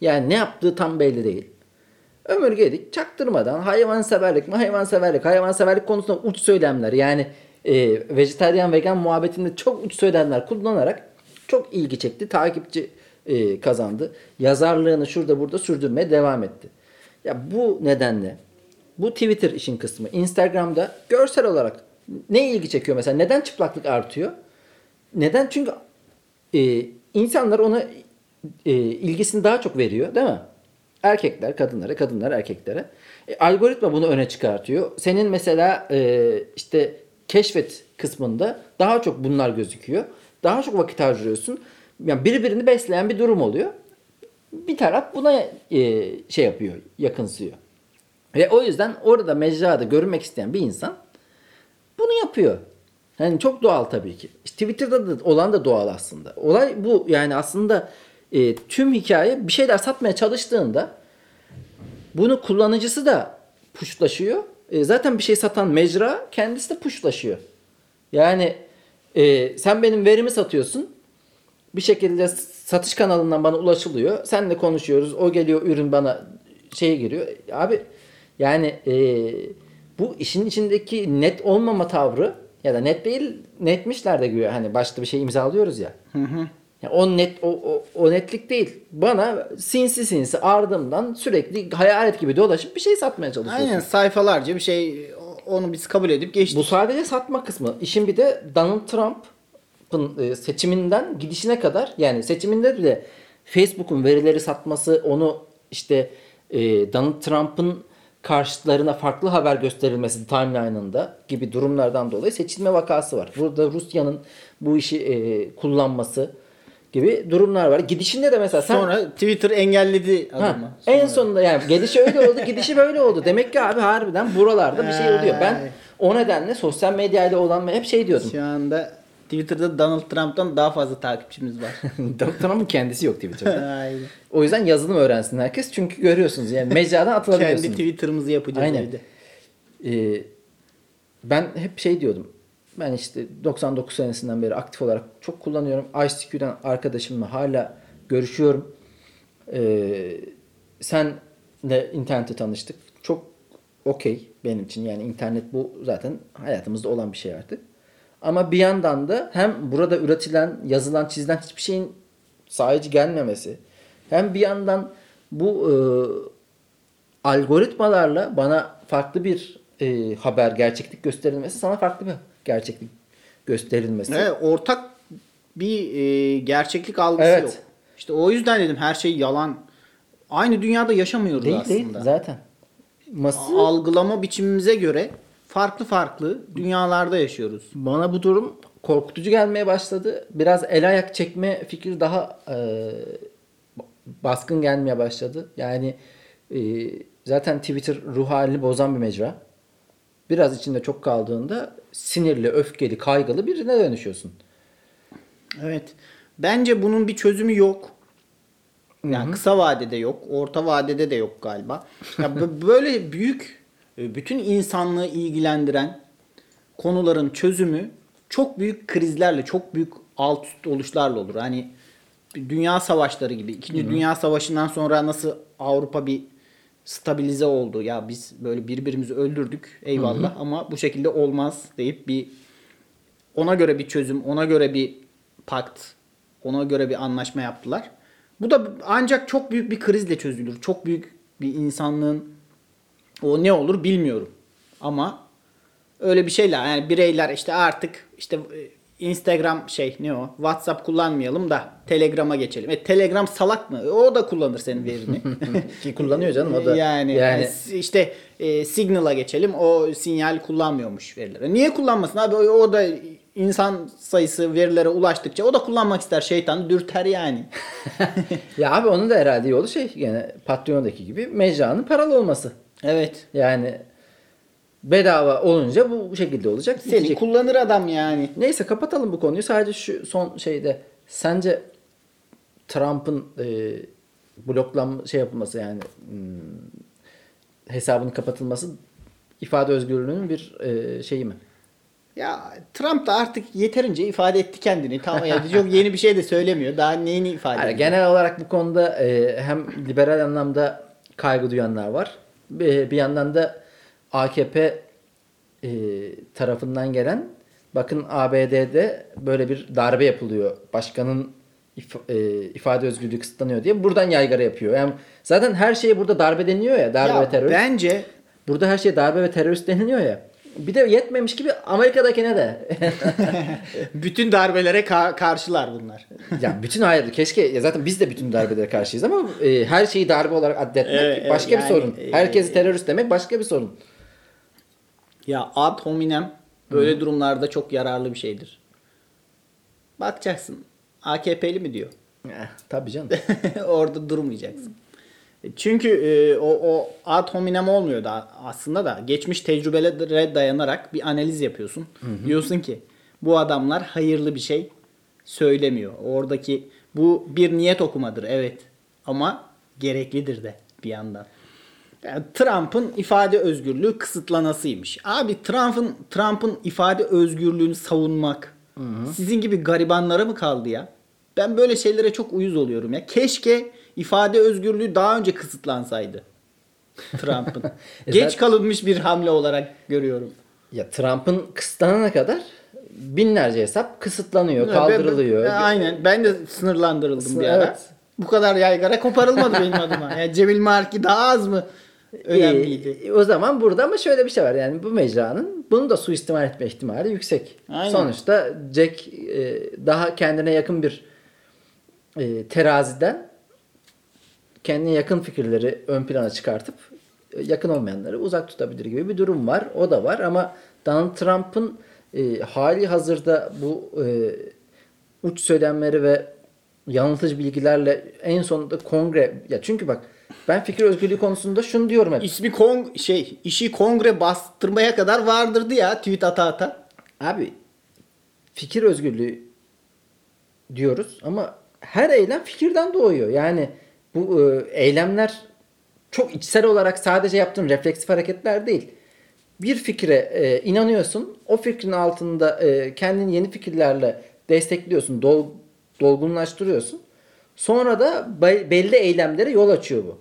Yani ne yaptığı tam belli değil. Ömür Gedik çaktırmadan hayvanseverlik mi hayvanseverlik hayvanseverlik konusunda uç söylemler yani e, vejetaryen vegan muhabbetinde çok uç söylemler kullanarak çok ilgi çekti. Takipçi e, kazandı. Yazarlığını şurada burada sürdürmeye devam etti. Ya bu nedenle bu Twitter işin kısmı. Instagram'da görsel olarak ne ilgi çekiyor mesela? Neden çıplaklık artıyor? Neden? Çünkü e, insanlar ona e, ilgisini daha çok veriyor değil mi? Erkekler kadınlara, kadınlar erkeklere. E, algoritma bunu öne çıkartıyor. Senin mesela e, işte keşfet kısmında daha çok bunlar gözüküyor. Daha çok vakit harcıyorsun. Yani birbirini besleyen bir durum oluyor. Bir taraf buna e, şey yapıyor, yakınsıyor. Ve o yüzden orada mecrada görünmek isteyen bir insan bunu yapıyor. Yani çok doğal tabii ki. İşte Twitter'da da olan da doğal aslında. Olay bu yani aslında e, tüm hikaye bir şeyler satmaya çalıştığında bunu kullanıcısı da puşlaşıyor. E, zaten bir şey satan mecra kendisi de puşlaşıyor. Yani e, sen benim verimi satıyorsun. Bir şekilde satış kanalından bana ulaşılıyor. Senle konuşuyoruz. O geliyor ürün bana şeye giriyor. Abi yani e, bu işin içindeki net olmama tavrı ya da net değil netmişler de güya hani başta bir şey imzalıyoruz ya. Ya o net o, o, o netlik değil. Bana sinsi sinsi ardımdan sürekli hayalet gibi dolaşıp bir şey satmaya çalışıyorsun. Aynen sayfalarca bir şey onu biz kabul edip geçtik. Bu sadece satma kısmı. İşin bir de Donald Trump'ın e, seçiminden gidişine kadar yani seçiminde bile Facebook'un verileri satması onu işte e, Donald Trump'ın karşıtlarına farklı haber gösterilmesi timeline'ında gibi durumlardan dolayı seçilme vakası var. Burada Rusya'nın bu işi e, kullanması gibi durumlar var. Gidişinde de mesela sen Sonra Twitter engelledi Ha, adamı. en Sonra. sonunda yani gelişi öyle oldu, gidişi böyle oldu. Demek ki abi harbiden buralarda bir şey oluyor. Ben o nedenle sosyal medyayla olan hep şey diyordum. Şu anda Twitter'da Donald Trump'tan daha fazla takipçimiz var. Donald Trump'ın kendisi yok Twitter'da. Aynen. O yüzden yazılım öğrensin herkes. Çünkü görüyorsunuz yani mecradan Kendi atılabiliyorsunuz. Twitter'ımızı yapacağız Aynen. evde. Ee, ben hep şey diyordum. Ben işte 99 senesinden beri aktif olarak çok kullanıyorum. ICQ'dan arkadaşımla hala görüşüyorum. Ee, senle internette tanıştık. Çok okey benim için. Yani internet bu zaten hayatımızda olan bir şey artık. Ama bir yandan da hem burada üretilen, yazılan, çizilen hiçbir şeyin sahici gelmemesi. Hem bir yandan bu e, algoritmalarla bana farklı bir e, haber, gerçeklik gösterilmesi, sana farklı bir gerçeklik gösterilmesi. Evet, ortak bir e, gerçeklik algısı Evet. yok. İşte o yüzden dedim her şey yalan. Aynı dünyada yaşamıyoruz Değil aslında. değil zaten. Ması, Algılama biçimimize göre farklı farklı dünyalarda yaşıyoruz. bana bu durum korkutucu gelmeye başladı. Biraz el ayak çekme fikri daha e, baskın gelmeye başladı. Yani e, zaten Twitter ruh halini bozan bir mecra. Biraz içinde çok kaldığında sinirli, öfkeli, kaygılı birine dönüşüyorsun. Evet. Bence bunun bir çözümü yok. Yani kısa vadede yok, orta vadede de yok galiba. Ya böyle büyük e, bütün insanlığı ilgilendiren konuların çözümü çok büyük krizlerle, çok büyük alt üst oluşlarla olur. Hani dünya savaşları gibi. İkinci Dünya Savaşı'ndan sonra nasıl Avrupa bir stabilize oldu. Ya biz böyle birbirimizi öldürdük eyvallah ama bu şekilde olmaz deyip bir ona göre bir çözüm, ona göre bir pakt Ona göre bir anlaşma yaptılar. Bu da ancak çok büyük bir krizle çözülür. Çok büyük bir insanlığın o ne olur bilmiyorum. Ama öyle bir şeyle yani bireyler işte artık işte Instagram şey ne o WhatsApp kullanmayalım da Telegram'a geçelim. E Telegram salak mı? O da kullanır senin verini. Ki kullanıyor canım o da. Yani, yani işte e, Signal'a geçelim. O sinyal kullanmıyormuş verileri. Niye kullanmasın abi? O, o da insan sayısı verilere ulaştıkça o da kullanmak ister. Şeytan dürter yani. ya abi onun da herhalde yolu şey gene Patreon'daki gibi mecranın paralı olması. evet. Yani bedava olunca bu, bu şekilde olacak. Seni bitecek. kullanır adam yani. Neyse kapatalım bu konuyu. Sadece şu son şeyde sence Trump'ın e, bloklanma şey yapılması yani hmm, hesabının kapatılması ifade özgürlüğünün bir e, şeyi mi? Ya Trump da artık yeterince ifade etti kendini. Tamam ya çok yeni bir şey de söylemiyor. Daha neyini ifade Yani ediyor? genel olarak bu konuda e, hem liberal anlamda kaygı duyanlar var. Bir, bir yandan da AKP e, tarafından gelen bakın ABD'de böyle bir darbe yapılıyor. Başkanın if- e, ifade özgürlüğü kısıtlanıyor diye buradan yaygara yapıyor. Yani zaten her şeye burada darbe deniyor ya, darbe Ya ve terör. bence Burada her şeye darbe ve terörist deniliyor ya. Bir de yetmemiş gibi Amerika'dakine de. bütün darbelere ka- karşılar bunlar. ya bütün hayır keşke ya zaten biz de bütün darbelere karşıyız ama e, her şeyi darbe olarak addetmek Evet, evet, başka yani, bir sorun. e, Herkesi e, terörist demek başka bir sorun. Ya ad hominem böyle durumlarda çok yararlı bir şeydir. Bakacaksın. AKP'li mi diyor. Eh, tabii canım. Orada durmayacaksın. Çünkü e, o, o ad hominem olmuyor da aslında da geçmiş tecrübelere dayanarak bir analiz yapıyorsun. Diyorsun ki bu adamlar hayırlı bir şey söylemiyor. Oradaki bu bir niyet okumadır evet ama gereklidir de bir yandan. Yani Trump'ın ifade özgürlüğü kısıtlanasıymış. Abi Trump'ın Trump'ın ifade özgürlüğünü savunmak sizin gibi garibanlara mı kaldı ya? Ben böyle şeylere çok uyuz oluyorum ya. Keşke ifade özgürlüğü daha önce kısıtlansaydı. Trump'ın. E Geç zaten- kalınmış bir hamle olarak görüyorum. ya Trump'ın kısıtlanana kadar binlerce hesap kısıtlanıyor, kaldırılıyor. Ben- ben- aynen. Ben de sınırlandırıldım bir ara. Evet. Bu kadar yaygara koparılmadı benim adıma. Yani Cemil Marki daha az mı önemliydi? Ee, o zaman burada ama şöyle bir şey var. Yani bu mecranın bunu da suistimal etme ihtimali yüksek. Aynen. Sonuçta Jack e, daha kendine yakın bir e, teraziden kendine yakın fikirleri ön plana çıkartıp e, yakın olmayanları uzak tutabilir gibi bir durum var. O da var ama Donald Trump'ın e, hali hazırda bu e, uç söylemleri ve yanıltıcı bilgilerle en sonunda kongre ya çünkü bak ben fikir özgürlüğü konusunda şunu diyorum hep. İsmi kong şey işi kongre bastırmaya kadar vardırdı ya tweet ata ata. Abi fikir özgürlüğü diyoruz ama her eylem fikirden doğuyor. Yani bu e, eylemler çok içsel olarak sadece yaptığın refleksif hareketler değil. Bir fikre e, inanıyorsun. O fikrin altında e, kendini yeni fikirlerle destekliyorsun. Dol, dolgunlaştırıyorsun. Sonra da be- belli eylemlere yol açıyor bu.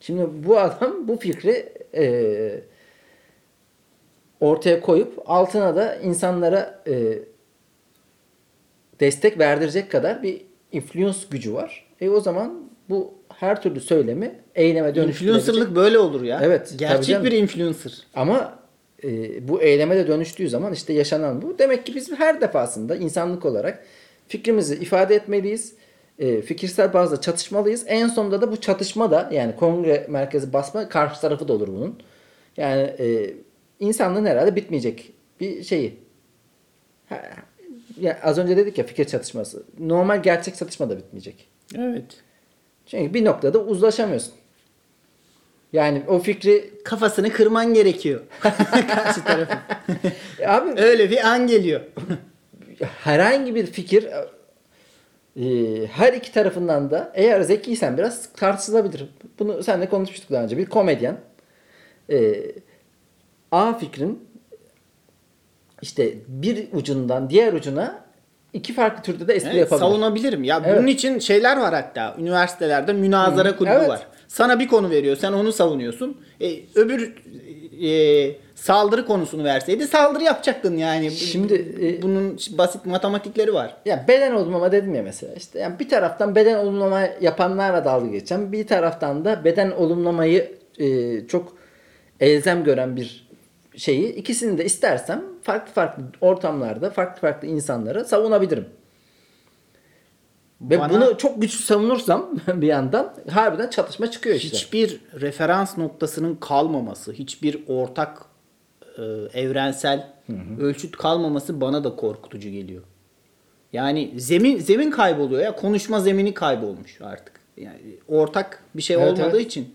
Şimdi bu adam bu fikri e, ortaya koyup altına da insanlara e, destek verdirecek kadar bir influence gücü var. E o zaman bu her türlü söylemi eyleme dönüştürebilecek. Influencerlık böyle olur ya. Evet, Gerçek bir influencer. Ama e, bu eyleme de dönüştüğü zaman işte yaşanan bu. Demek ki biz her defasında insanlık olarak fikrimizi ifade etmeliyiz. E, fikirsel bazda çatışmalıyız. En sonunda da bu çatışma da yani kongre merkezi basma karşı tarafı da olur bunun. Yani e, insanlığın herhalde bitmeyecek bir şeyi. Ha, ya az önce dedik ya fikir çatışması. Normal gerçek çatışma da bitmeyecek. Evet. Çünkü bir noktada uzlaşamıyorsun. Yani o fikri Kafasını kırman gerekiyor. Karşı tarafın. abi Öyle bir an geliyor. herhangi bir fikir her iki tarafından da eğer zekiysen biraz tartışılabilir. Bunu seninle konuşmuştuk daha önce. Bir komedyen e, A fikrin işte bir ucundan diğer ucuna iki farklı türde de espri Evet, yapabilir. savunabilirim. Ya Evet. bunun için şeyler var hatta. Üniversitelerde münazara Hı, kulübü evet. var. Sana bir konu veriyor. Sen onu savunuyorsun. E, öbür e, saldırı konusunu verseydi saldırı yapacaktın yani. Şimdi, e, bunun basit matematikleri var. Ya beden olumlama dedim ya mesela işte yani bir taraftan beden olumlama yapanlarla dalga geçen bir taraftan da beden olumlamayı e, çok elzem gören bir şeyi ikisini de istersem farklı farklı ortamlarda farklı farklı insanlara savunabilirim. Ve Bana- bunu çok güçlü savunursam bir yandan harbiden çatışma çıkıyor işte. Hiçbir referans noktasının kalmaması, hiçbir ortak e, evrensel ölçüt kalmaması bana da korkutucu geliyor. Yani zemin zemin kayboluyor ya konuşma zemini kaybolmuş artık. Yani ortak bir şey Evet, olmadığı evet. için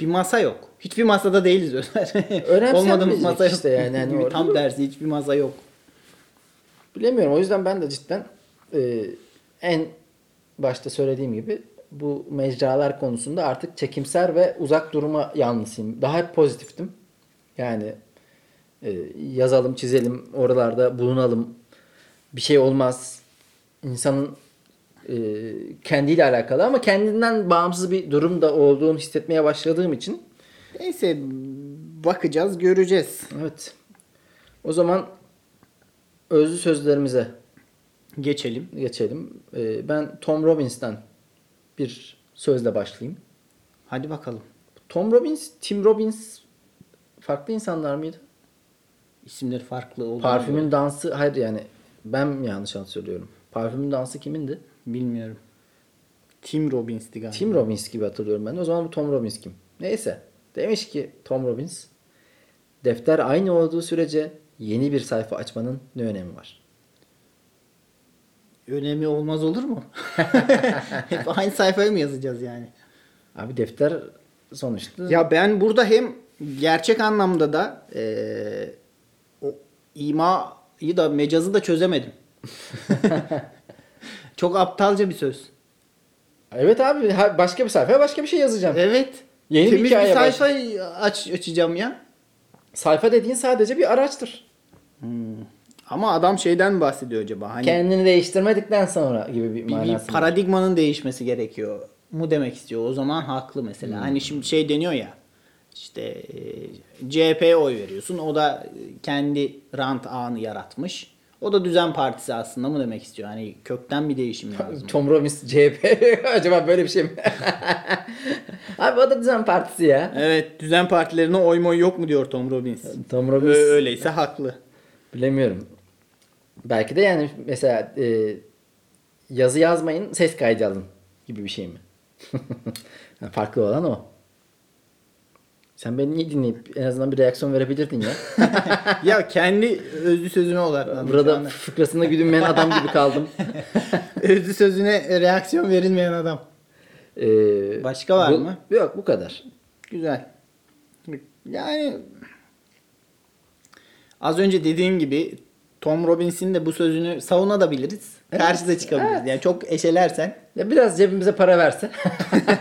bir masa yok. Hiçbir masada değiliz. Önemsenmeyecek Olmadığımız masa yok. işte yani, orada tam tersi hiçbir masa yok. Bilemiyorum. O yüzden ben de cidden e, en başta söylediğim gibi bu mecralar konusunda artık çekimser ve uzak duruma yanlısıyım. Daha hep pozitiftim. Yani e, yazalım, çizelim, oralarda bulunalım. Bir şey olmaz. İnsanın e, kendiyle alakalı ama kendinden bağımsız bir durum da olduğunu hissetmeye başladığım için Neyse bakacağız, göreceğiz. evet. O zaman özlü sözlerimize Geçelim. geçelim. Ee, ben Tom Robbins'ten bir sözle başlayayım. Hadi bakalım. Tom Robbins, Tim Robbins farklı insanlar mıydı? İsimleri farklı olduğunu Parfümün dansı, hayır yani ben mi yanlış hatırlıyorum? Parfümün dansı kimindi? bilmiyorum. Tim Robbins'ti galiba. Tim Robbins gibi hatırlıyorum ben. O zaman bu Tom Robbins kim? Neyse. Demiş ki Tom Robbins, defter aynı olduğu sürece yeni bir sayfa açmanın ne önemi var? Önemi olmaz olur mu? Hep aynı sayfaya mı yazacağız yani? Abi defter sonuçta Ya ben burada hem gerçek anlamda da o imayı da mecazı da çözemedim. Çok aptalca bir söz. Evet abi başka bir sayfaya başka bir şey yazacağım. Evet. Yeni bir Temiz bir, baş- sayfa aç, açacağım ya. Sayfa dediğin sadece bir araçtır. Ama adam şeyden bahsediyor acaba? Hani Kendini değiştirmedikten sonra gibi bir bir, bir manası. var. paradigmanın değişmesi gerekiyor mu demek istiyor. O zaman haklı mesela. Hmm. Hani şimdi şey deniyor ya işte e, CHP'ye oy veriyorsun. O da e, kendi rant ağını yaratmış. O da düzen partisi aslında mı demek istiyor? Hani kökten bir değişim lazım. Tom Robbins CHP acaba böyle bir şey mi? Abi o da düzen partisi ya. Evet düzen partilerine oy moy yok mu diyor Tom Robbins. Tom Ö- Robbins Öyleyse haklı. bilemiyorum. Belki de yani mesela e, yazı yazmayın ses kaydı alın gibi bir şey mi? Farklı olan o. Sen beni niye dinleyip en azından bir reaksiyon verebilirdin ya. ya kendi özlü sözüme odaklandım. Burada fıkrasında güdünmeyen adam gibi kaldım. özlü sözüne reaksiyon verilmeyen adam. Ee, Başka var bu- mı? Yok bu kadar. Güzel. Yani az önce dediğim gibi Tom Robbins'in de bu sözünü savunabiliriz. Evet, Karşıda çıkabiliriz. evet. Yani çok eşelersen Ya biraz cebimize para verse,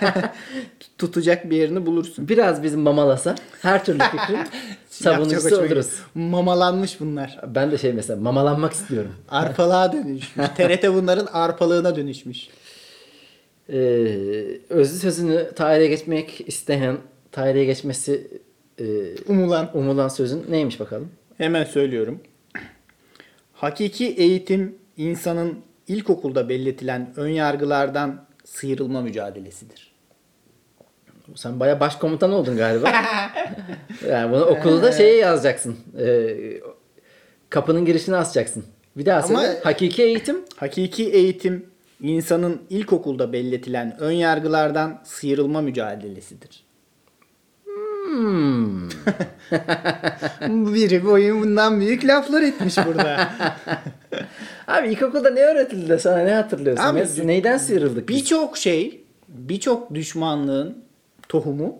tutacak bir yerini bulursun. biraz bizim mamalasa her türlü fikrin savunucusu oluruz. Mamalanmış bunlar. Ben de şey mesela mamalanmak istiyorum. Arpalığa dönüşmüş. TRT bunların arpalığına dönüşmüş. Ee, özlü sözünü tarihe geçmek isteyen, tarihe geçmesi e, Umulan. umulan sözün neymiş bakalım? Hemen söylüyorum. Hakiki eğitim insanın ilkokulda belletilen ön yargılardan sıyrılma mücadelesidir. Sen baya başkomutan oldun galiba. yani bunu okulda şeye yazacaksın. Ee, kapının girişine asacaksın. Bir daha Ama- söyle. Hakiki eğitim Hakiki eğitim insanın ilkokulda belletilen ön yargılardan sıyrılma mücadelesidir. Hmm. Biri boyun bundan büyük laflar etmiş burada. Abi ilkokulda ne öğretildi de sana ne hatırlıyorsun? Abi, Ne- neyden sıyrıldık? Birçok şey, birçok düşmanlığın tohumu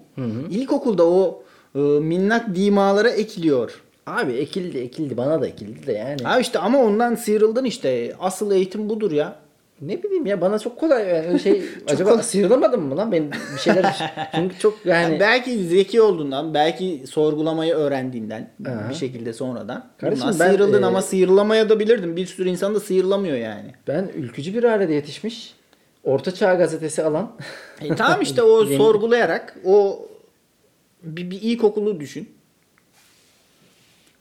ilkokulda o e, minnak dimalara ekiliyor. Abi ekildi ekildi bana da ekildi de yani. Ha işte ama ondan sıyrıldın işte. Asıl eğitim budur ya. Ne bileyim ya bana çok kolay yani öyle şey acaba kolay. sıyrılamadım mı lan ben bir şeyler çünkü çok yani belki zeki olduğundan, belki sorgulamayı öğrendiğinden Aha. bir şekilde sonradan. Kardeşim Bundan ben, sıyrıldın e, ama sıyrılamaya da bilirdin. Bir sürü insan da sıyrılamıyor yani. ben ülkücü bir ailede yetişmiş Orta Çağ gazetesi alan E tamam işte o sorgulayarak o bir, bir ilkokulu düşün.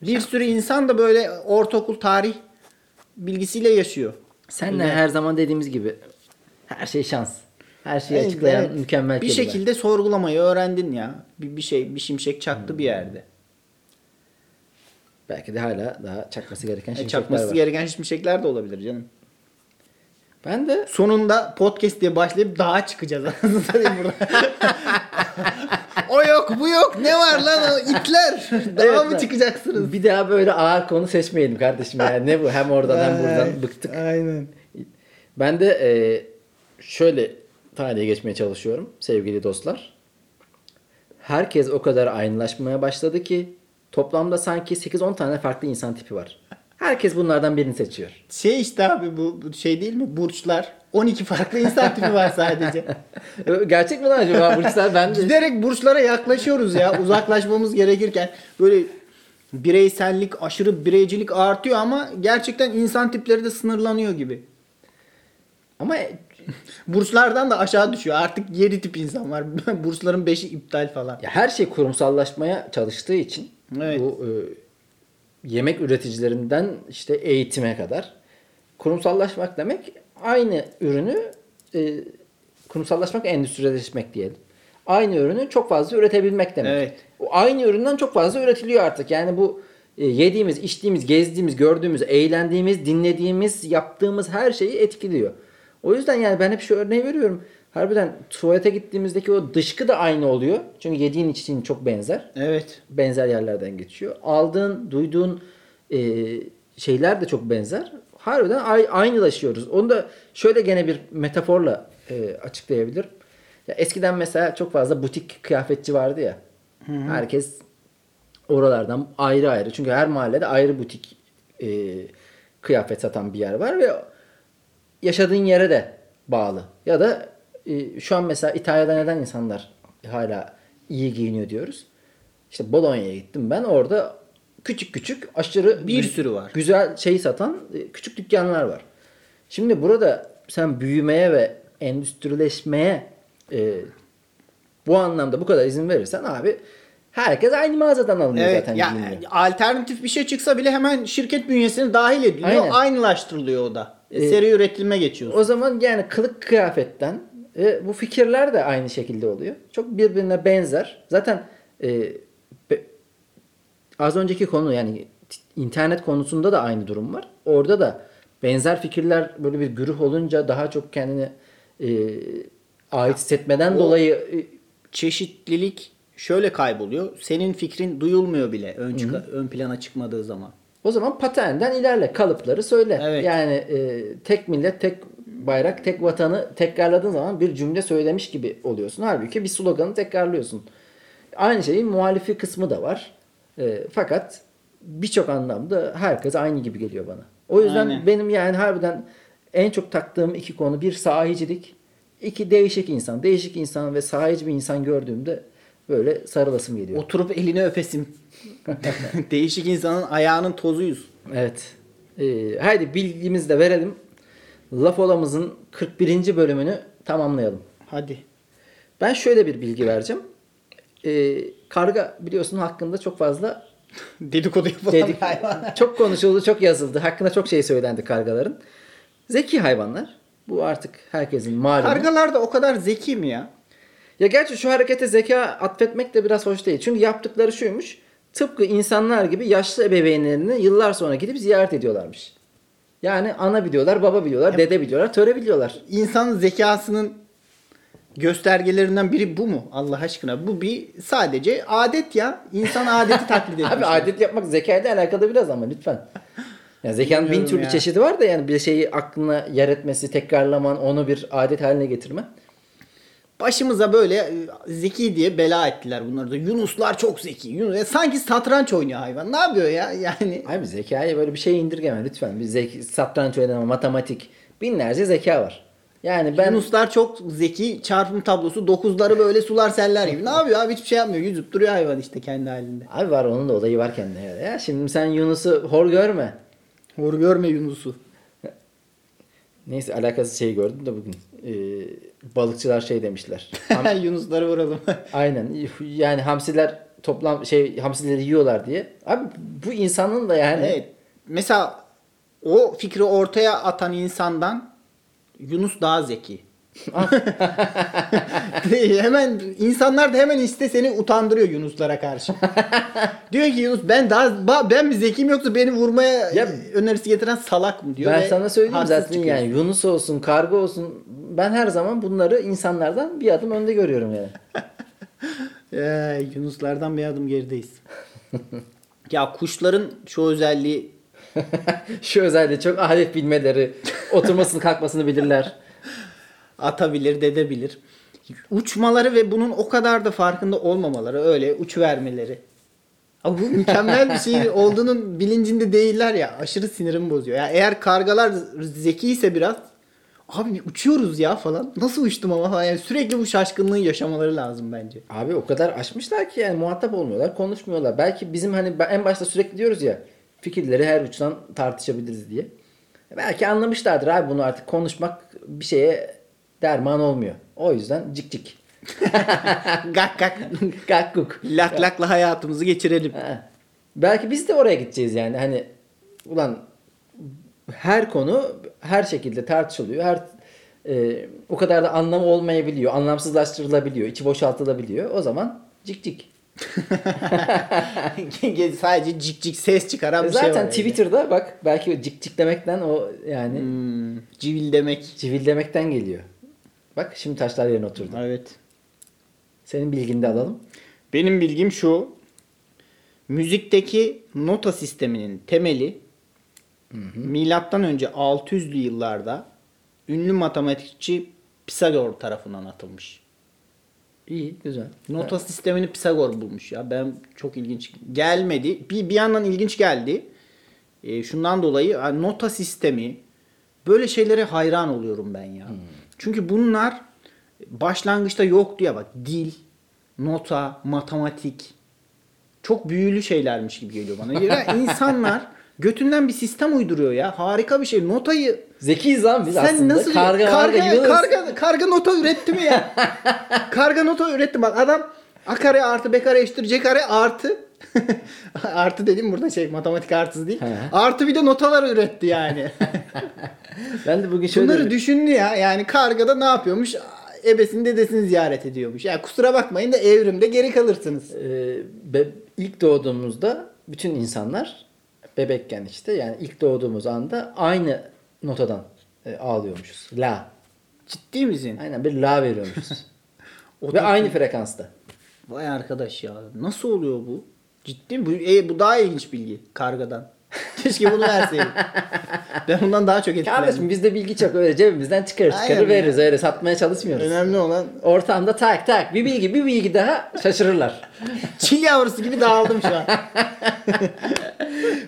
Bir sürü insan da böyle ortaokul tarih bilgisiyle yaşıyor. senle Öyle. her zaman dediğimiz gibi her şey şans. Her şeyi Evet, açıklayan evet. mükemmel bir kelimeler. şekilde sorgulamayı öğrendin ya. Bir, bir şey bir şimşek çaktı bir yerde. Belki de hala daha çakması gereken E, şimşekler çakması var. gereken şimşekler de olabilir canım. Ben de Sonunda podcast diye başlayıp dağa çıkacağız. Burada. o yok bu yok ne var lan o itler. Dağa Evet, mı çıkacaksınız? bir daha böyle ağır konu seçmeyelim kardeşim yani. Ne bu? Hem oradan hem buradan bıktık. Aynen. Ben de e, şöyle tarihe geçmeye çalışıyorum sevgili dostlar. Herkes o kadar aynılaşmaya başladı ki toplamda sanki 8-10 tane farklı insan tipi var. Herkes bunlardan birini seçiyor. Şey işte abi bu, bu şey değil mi? Burçlar. 12 farklı insan tipi var sadece. Gerçek mi lan acaba burçlar? Ben de... Giderek burçlara yaklaşıyoruz ya. Uzaklaşmamız gerekirken böyle bireysellik, aşırı bireycilik artıyor ama gerçekten insan tipleri de sınırlanıyor gibi. Ama Burçlardan da aşağı düşüyor. Artık 7 tip insan var. Burçların 5'i iptal falan. ya her şey kurumsallaşmaya çalıştığı için Evet. bu e, yemek üreticilerinden işte eğitime kadar kurumsallaşmak demek aynı ürünü e, kurumsallaşmak endüstrileşmek diyelim. Aynı ürünü çok fazla üretebilmek demek. Evet. O aynı üründen çok fazla üretiliyor artık. Yani bu e, yediğimiz, içtiğimiz, gezdiğimiz, gördüğümüz, eğlendiğimiz, dinlediğimiz, yaptığımız her şeyi etkiliyor. O yüzden yani ben hep şu örneği veriyorum. Harbiden tuvalete gittiğimizdeki o dışkı da aynı oluyor. Çünkü yediğin içtiğin çok benzer Evet. benzer yerlerden geçiyor. Aldığın, duyduğun e, şeyler de çok benzer. Harbiden ay, aynılaşıyoruz. Onu da şöyle gene bir metaforla e, açıklayabilirim. Ya eskiden mesela çok fazla butik kıyafetçi vardı ya. Herkes oralardan ayrı ayrı. Çünkü her mahallede ayrı butik e, kıyafet satan bir yer var ve yaşadığın yere de bağlı. Ya da e, şu an mesela İtalya'da neden insanlar hala iyi giyiniyor diyoruz. İşte Bologna'ya gittim ben. Orada küçük küçük aşırı Bir sürü var. Güzel şey satan e, küçük dükkanlar var. Şimdi burada sen büyümeye ve endüstrileşmeye e, bu anlamda bu kadar izin verirsen abi herkes aynı mağazadan alınıyor Evet. zaten Ya, giyiniyor. alternatif bir şey çıksa bile hemen şirket bünyesine dahil ediliyor. Aynen. Aynılaştırılıyor o da. Ee, Seri üretilme geçiyorsun. O zaman yani kılık kıyafetten e, bu fikirler de aynı şekilde oluyor. Çok birbirine benzer. Zaten e, be- az önceki konu yani internet konusunda da aynı durum var. Orada da benzer fikirler böyle bir güruh olunca daha çok kendini e, ait hissetmeden O- dolayı e, Çeşitlilik şöyle kayboluyor. Senin fikrin duyulmuyor bile ön, çıka- ön plana çıkmadığı zaman. o zaman paternden ilerle. Kalıpları söyle. Evet. Yani e, tek millet, tek bayrak, tek vatanı tekrarladığın zaman bir cümle söylemiş gibi oluyorsun. Halbuki bir sloganı tekrarlıyorsun. Aynı şeyin muhalifi kısmı da var. E, fakat birçok anlamda herkes aynı gibi geliyor bana. O yüzden Aynen. benim yani harbiden en çok taktığım iki konu bir sahicilik, iki değişik insan. Değişik insan ve sahici bir insan gördüğümde böyle sarılasım geliyor. Oturup elini öpesim. Değişik insanın ayağının tozuyuz. Evet. Ee, haydi bilgimizi de verelim. Laf Olamızın 41. bölümünü tamamlayalım. Hadi. Ben şöyle bir bilgi vereceğim. Ee, karga biliyorsun hakkında çok fazla Dedikodu yapılan dedik, hayvan. çok konuşuldu, çok yazıldı. Hakkında çok şey söylendi kargaların. Zeki hayvanlar. Bu artık herkesin malumu. Kargalar da o kadar zeki mi ya? Ya gerçi şu harekete zeka atfetmek de biraz hoş değil. Çünkü yaptıkları şuymuş. Tıpkı insanlar gibi yaşlı ebeveynlerini yıllar sonra gidip ziyaret ediyorlarmış. Yani ana biliyorlar, baba biliyorlar, dede biliyorlar, töre biliyorlar. İnsanın zekasının göstergelerinden biri bu mu? Allah aşkına. Bu bir sadece adet ya. İnsan adeti taklit etmiş. Abi adet yapmak zekayla alakalı biraz ama lütfen. Ya zekanın bin türlü ya. çeşidi var da yani bir şeyi aklına yer etmesi, tekrarlaman, onu bir adet haline getirme. Başımıza böyle e, zeki diye bela ettiler bunları da. Yunuslar çok zeki. Yunus, e, sanki satranç oynuyor hayvan. Ne yapıyor ya? Yani Abi zekayı böyle bir şey indirgeme lütfen. Bir zeki, satranç oynama, matematik, binlerce zeka var. Yani ben Yunuslar çok zeki. Çarpım tablosu dokuzları böyle sular seller gibi. Ne yapıyor abi? Hiçbir şey yapmıyor. Yüzüp duruyor hayvan işte kendi halinde. Abi var onun da olayı var kendine göre ya. Şimdi sen Yunus'u hor görme. Hor görme Yunus'u. Neyse alakasız şey gördüm de bugün. Ee, balıkçılar şey demişler. Ham- Yunusları vuralım. Aynen. Yani hamsiler toplam şey hamsileri yiyorlar diye. Abi bu insanın da yani evet. Mesela o fikri ortaya atan insandan Yunus daha zeki. hemen insanlar da hemen işte seni utandırıyor Yunuslara karşı. diyor ki Yunus ben daha ben mi zekiyim yoksa beni vurmaya Ya- önerisi getiren salak mı diyor. ben sana söyleyeyim zaten çıkıyor. yani Yunus olsun, karga olsun ben her zaman bunları insanlardan bir adım önde görüyorum yani. Ee, Yunuslardan bir adım gerideyiz. ya kuşların şu özelliği Şu özelliği çok alet bilmeleri, oturmasını kalkmasını bilirler. atabilir, dedebilir. Uçmaları ve bunun o kadar da farkında olmamaları, öyle uç vermeleri. Bu mükemmel bir şey olduğunun bilincinde değiller ya. Aşırı sinirimi bozuyor. Ya eğer kargalar zekiyse biraz abi uçuyoruz ya falan. Nasıl uçtum ama falan. Yani sürekli bu şaşkınlığı yaşamaları lazım bence. Abi o kadar aşmışlar ki yani muhatap olmuyorlar, konuşmuyorlar. Belki bizim hani en başta sürekli diyoruz ya fikirleri her uçtan tartışabiliriz diye. Belki anlamışlardır abi bunu artık konuşmak bir şeye derman olmuyor. O yüzden cik cik. Gak gak. Gakkuk. Lak lakla hayatımızı geçirelim. Ha. Belki biz de oraya gideceğiz yani. Hani ulan her konu her şekilde tartışılıyor. Her e, o kadar da anlamı olmayabiliyor. Anlamsızlaştırılabiliyor. içi boşaltılabiliyor. O zaman cik cik. Sadece cik cik ses çıkaran bir şey var. zaten. Twitter'da bak belki cik cik demekten o yani Hmm, civil demek. civil demekten geliyor. Bak şimdi taşlar yerine oturdu. Evet. Senin bilgini de alalım. Benim bilgim şu. Müzikteki nota sisteminin temeli milattan önce 600'lü yıllarda ünlü matematikçi Pisagor tarafından atılmış. İyi, güzel. Nota sistemini Pisagor bulmuş ya. Ben çok ilginç gelmedi. Bir bir yandan ilginç geldi. E, şundan dolayı nota sistemi böyle şeylere hayran oluyorum ben ya. Çünkü bunlar başlangıçta yoktu ya bak dil, nota, matematik çok büyülü şeylermiş gibi geliyor bana. Ya insanlar götünden bir sistem uyduruyor ya. Harika bir şey. Notayı Zekiyiz lan biz sen aslında. nasıl karga, karga, karga, karga, karga nota üretti mi ya? karga nota üretti bak adam a kare artı b kare eşittir c kare artı artı dedim burada şey matematik artısı değil. Artı bir de notalar üretti yani. Ben de bugün şöyle Bunları düşündü ya. Yani kargada ne yapıyormuş? Ebesini dedesini ziyaret ediyormuş. Yani kusura bakmayın da evrimde geri kalırsınız. Ee, be- ilk doğduğumuzda bütün insanlar bebekken işte yani ilk doğduğumuz anda aynı notadan e, ağlıyormuşuz. La. Ciddi misin? Aynen bir la veriyormuşuz. Ve aynı frekansta. Vay arkadaş ya. Nasıl oluyor bu? Ciddi mi? Bu, e, bu daha ilginç bilgi kargadan. Keşke bunu verseydim. ben bundan daha çok etkilendim. Kardeşim bizde bilgi çok öyle cebimizden çıkarır Aynen çıkarır ya. veririz öyle satmaya çalışmıyoruz. Önemli olan Ortamda tak tak bir bilgi bir bilgi daha şaşırırlar. çil yavrusu gibi dağıldım şu an.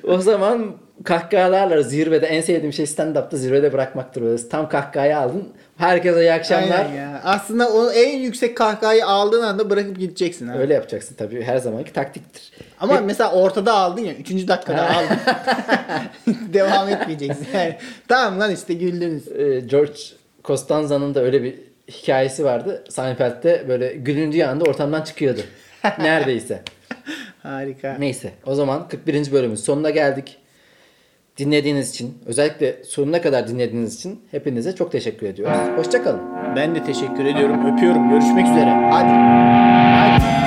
O zaman kahkahalarla zirvede en sevdiğim şey stand-up'ta zirvede bırakmaktır. Böyle tam kahkahayı aldın. Herkese iyi akşamlar. Aynen ya. Aslında o en yüksek kahkahayı aldığın anda bırakıp gideceksin. Ha. Öyle yapacaksın tabii her zamanki taktiktir. Ama mesela ortada aldın ya. Üçüncü dakikada aldın. Devam etmeyeceksin. Yani, tamam lan işte güldünüz. Ee, George Costanza'nın da öyle bir hikayesi vardı. Seinfeld'de böyle gülündüğü anda ortamdan çıkıyordu. Neredeyse. Harika. Neyse o zaman 41. bölümün sonuna geldik. Dinlediğiniz için özellikle sonuna kadar dinlediğiniz için hepinize çok teşekkür ediyoruz. Hoşçakalın. Ben de teşekkür ediyorum. Öpüyorum. Görüşmek üzere. Hadi.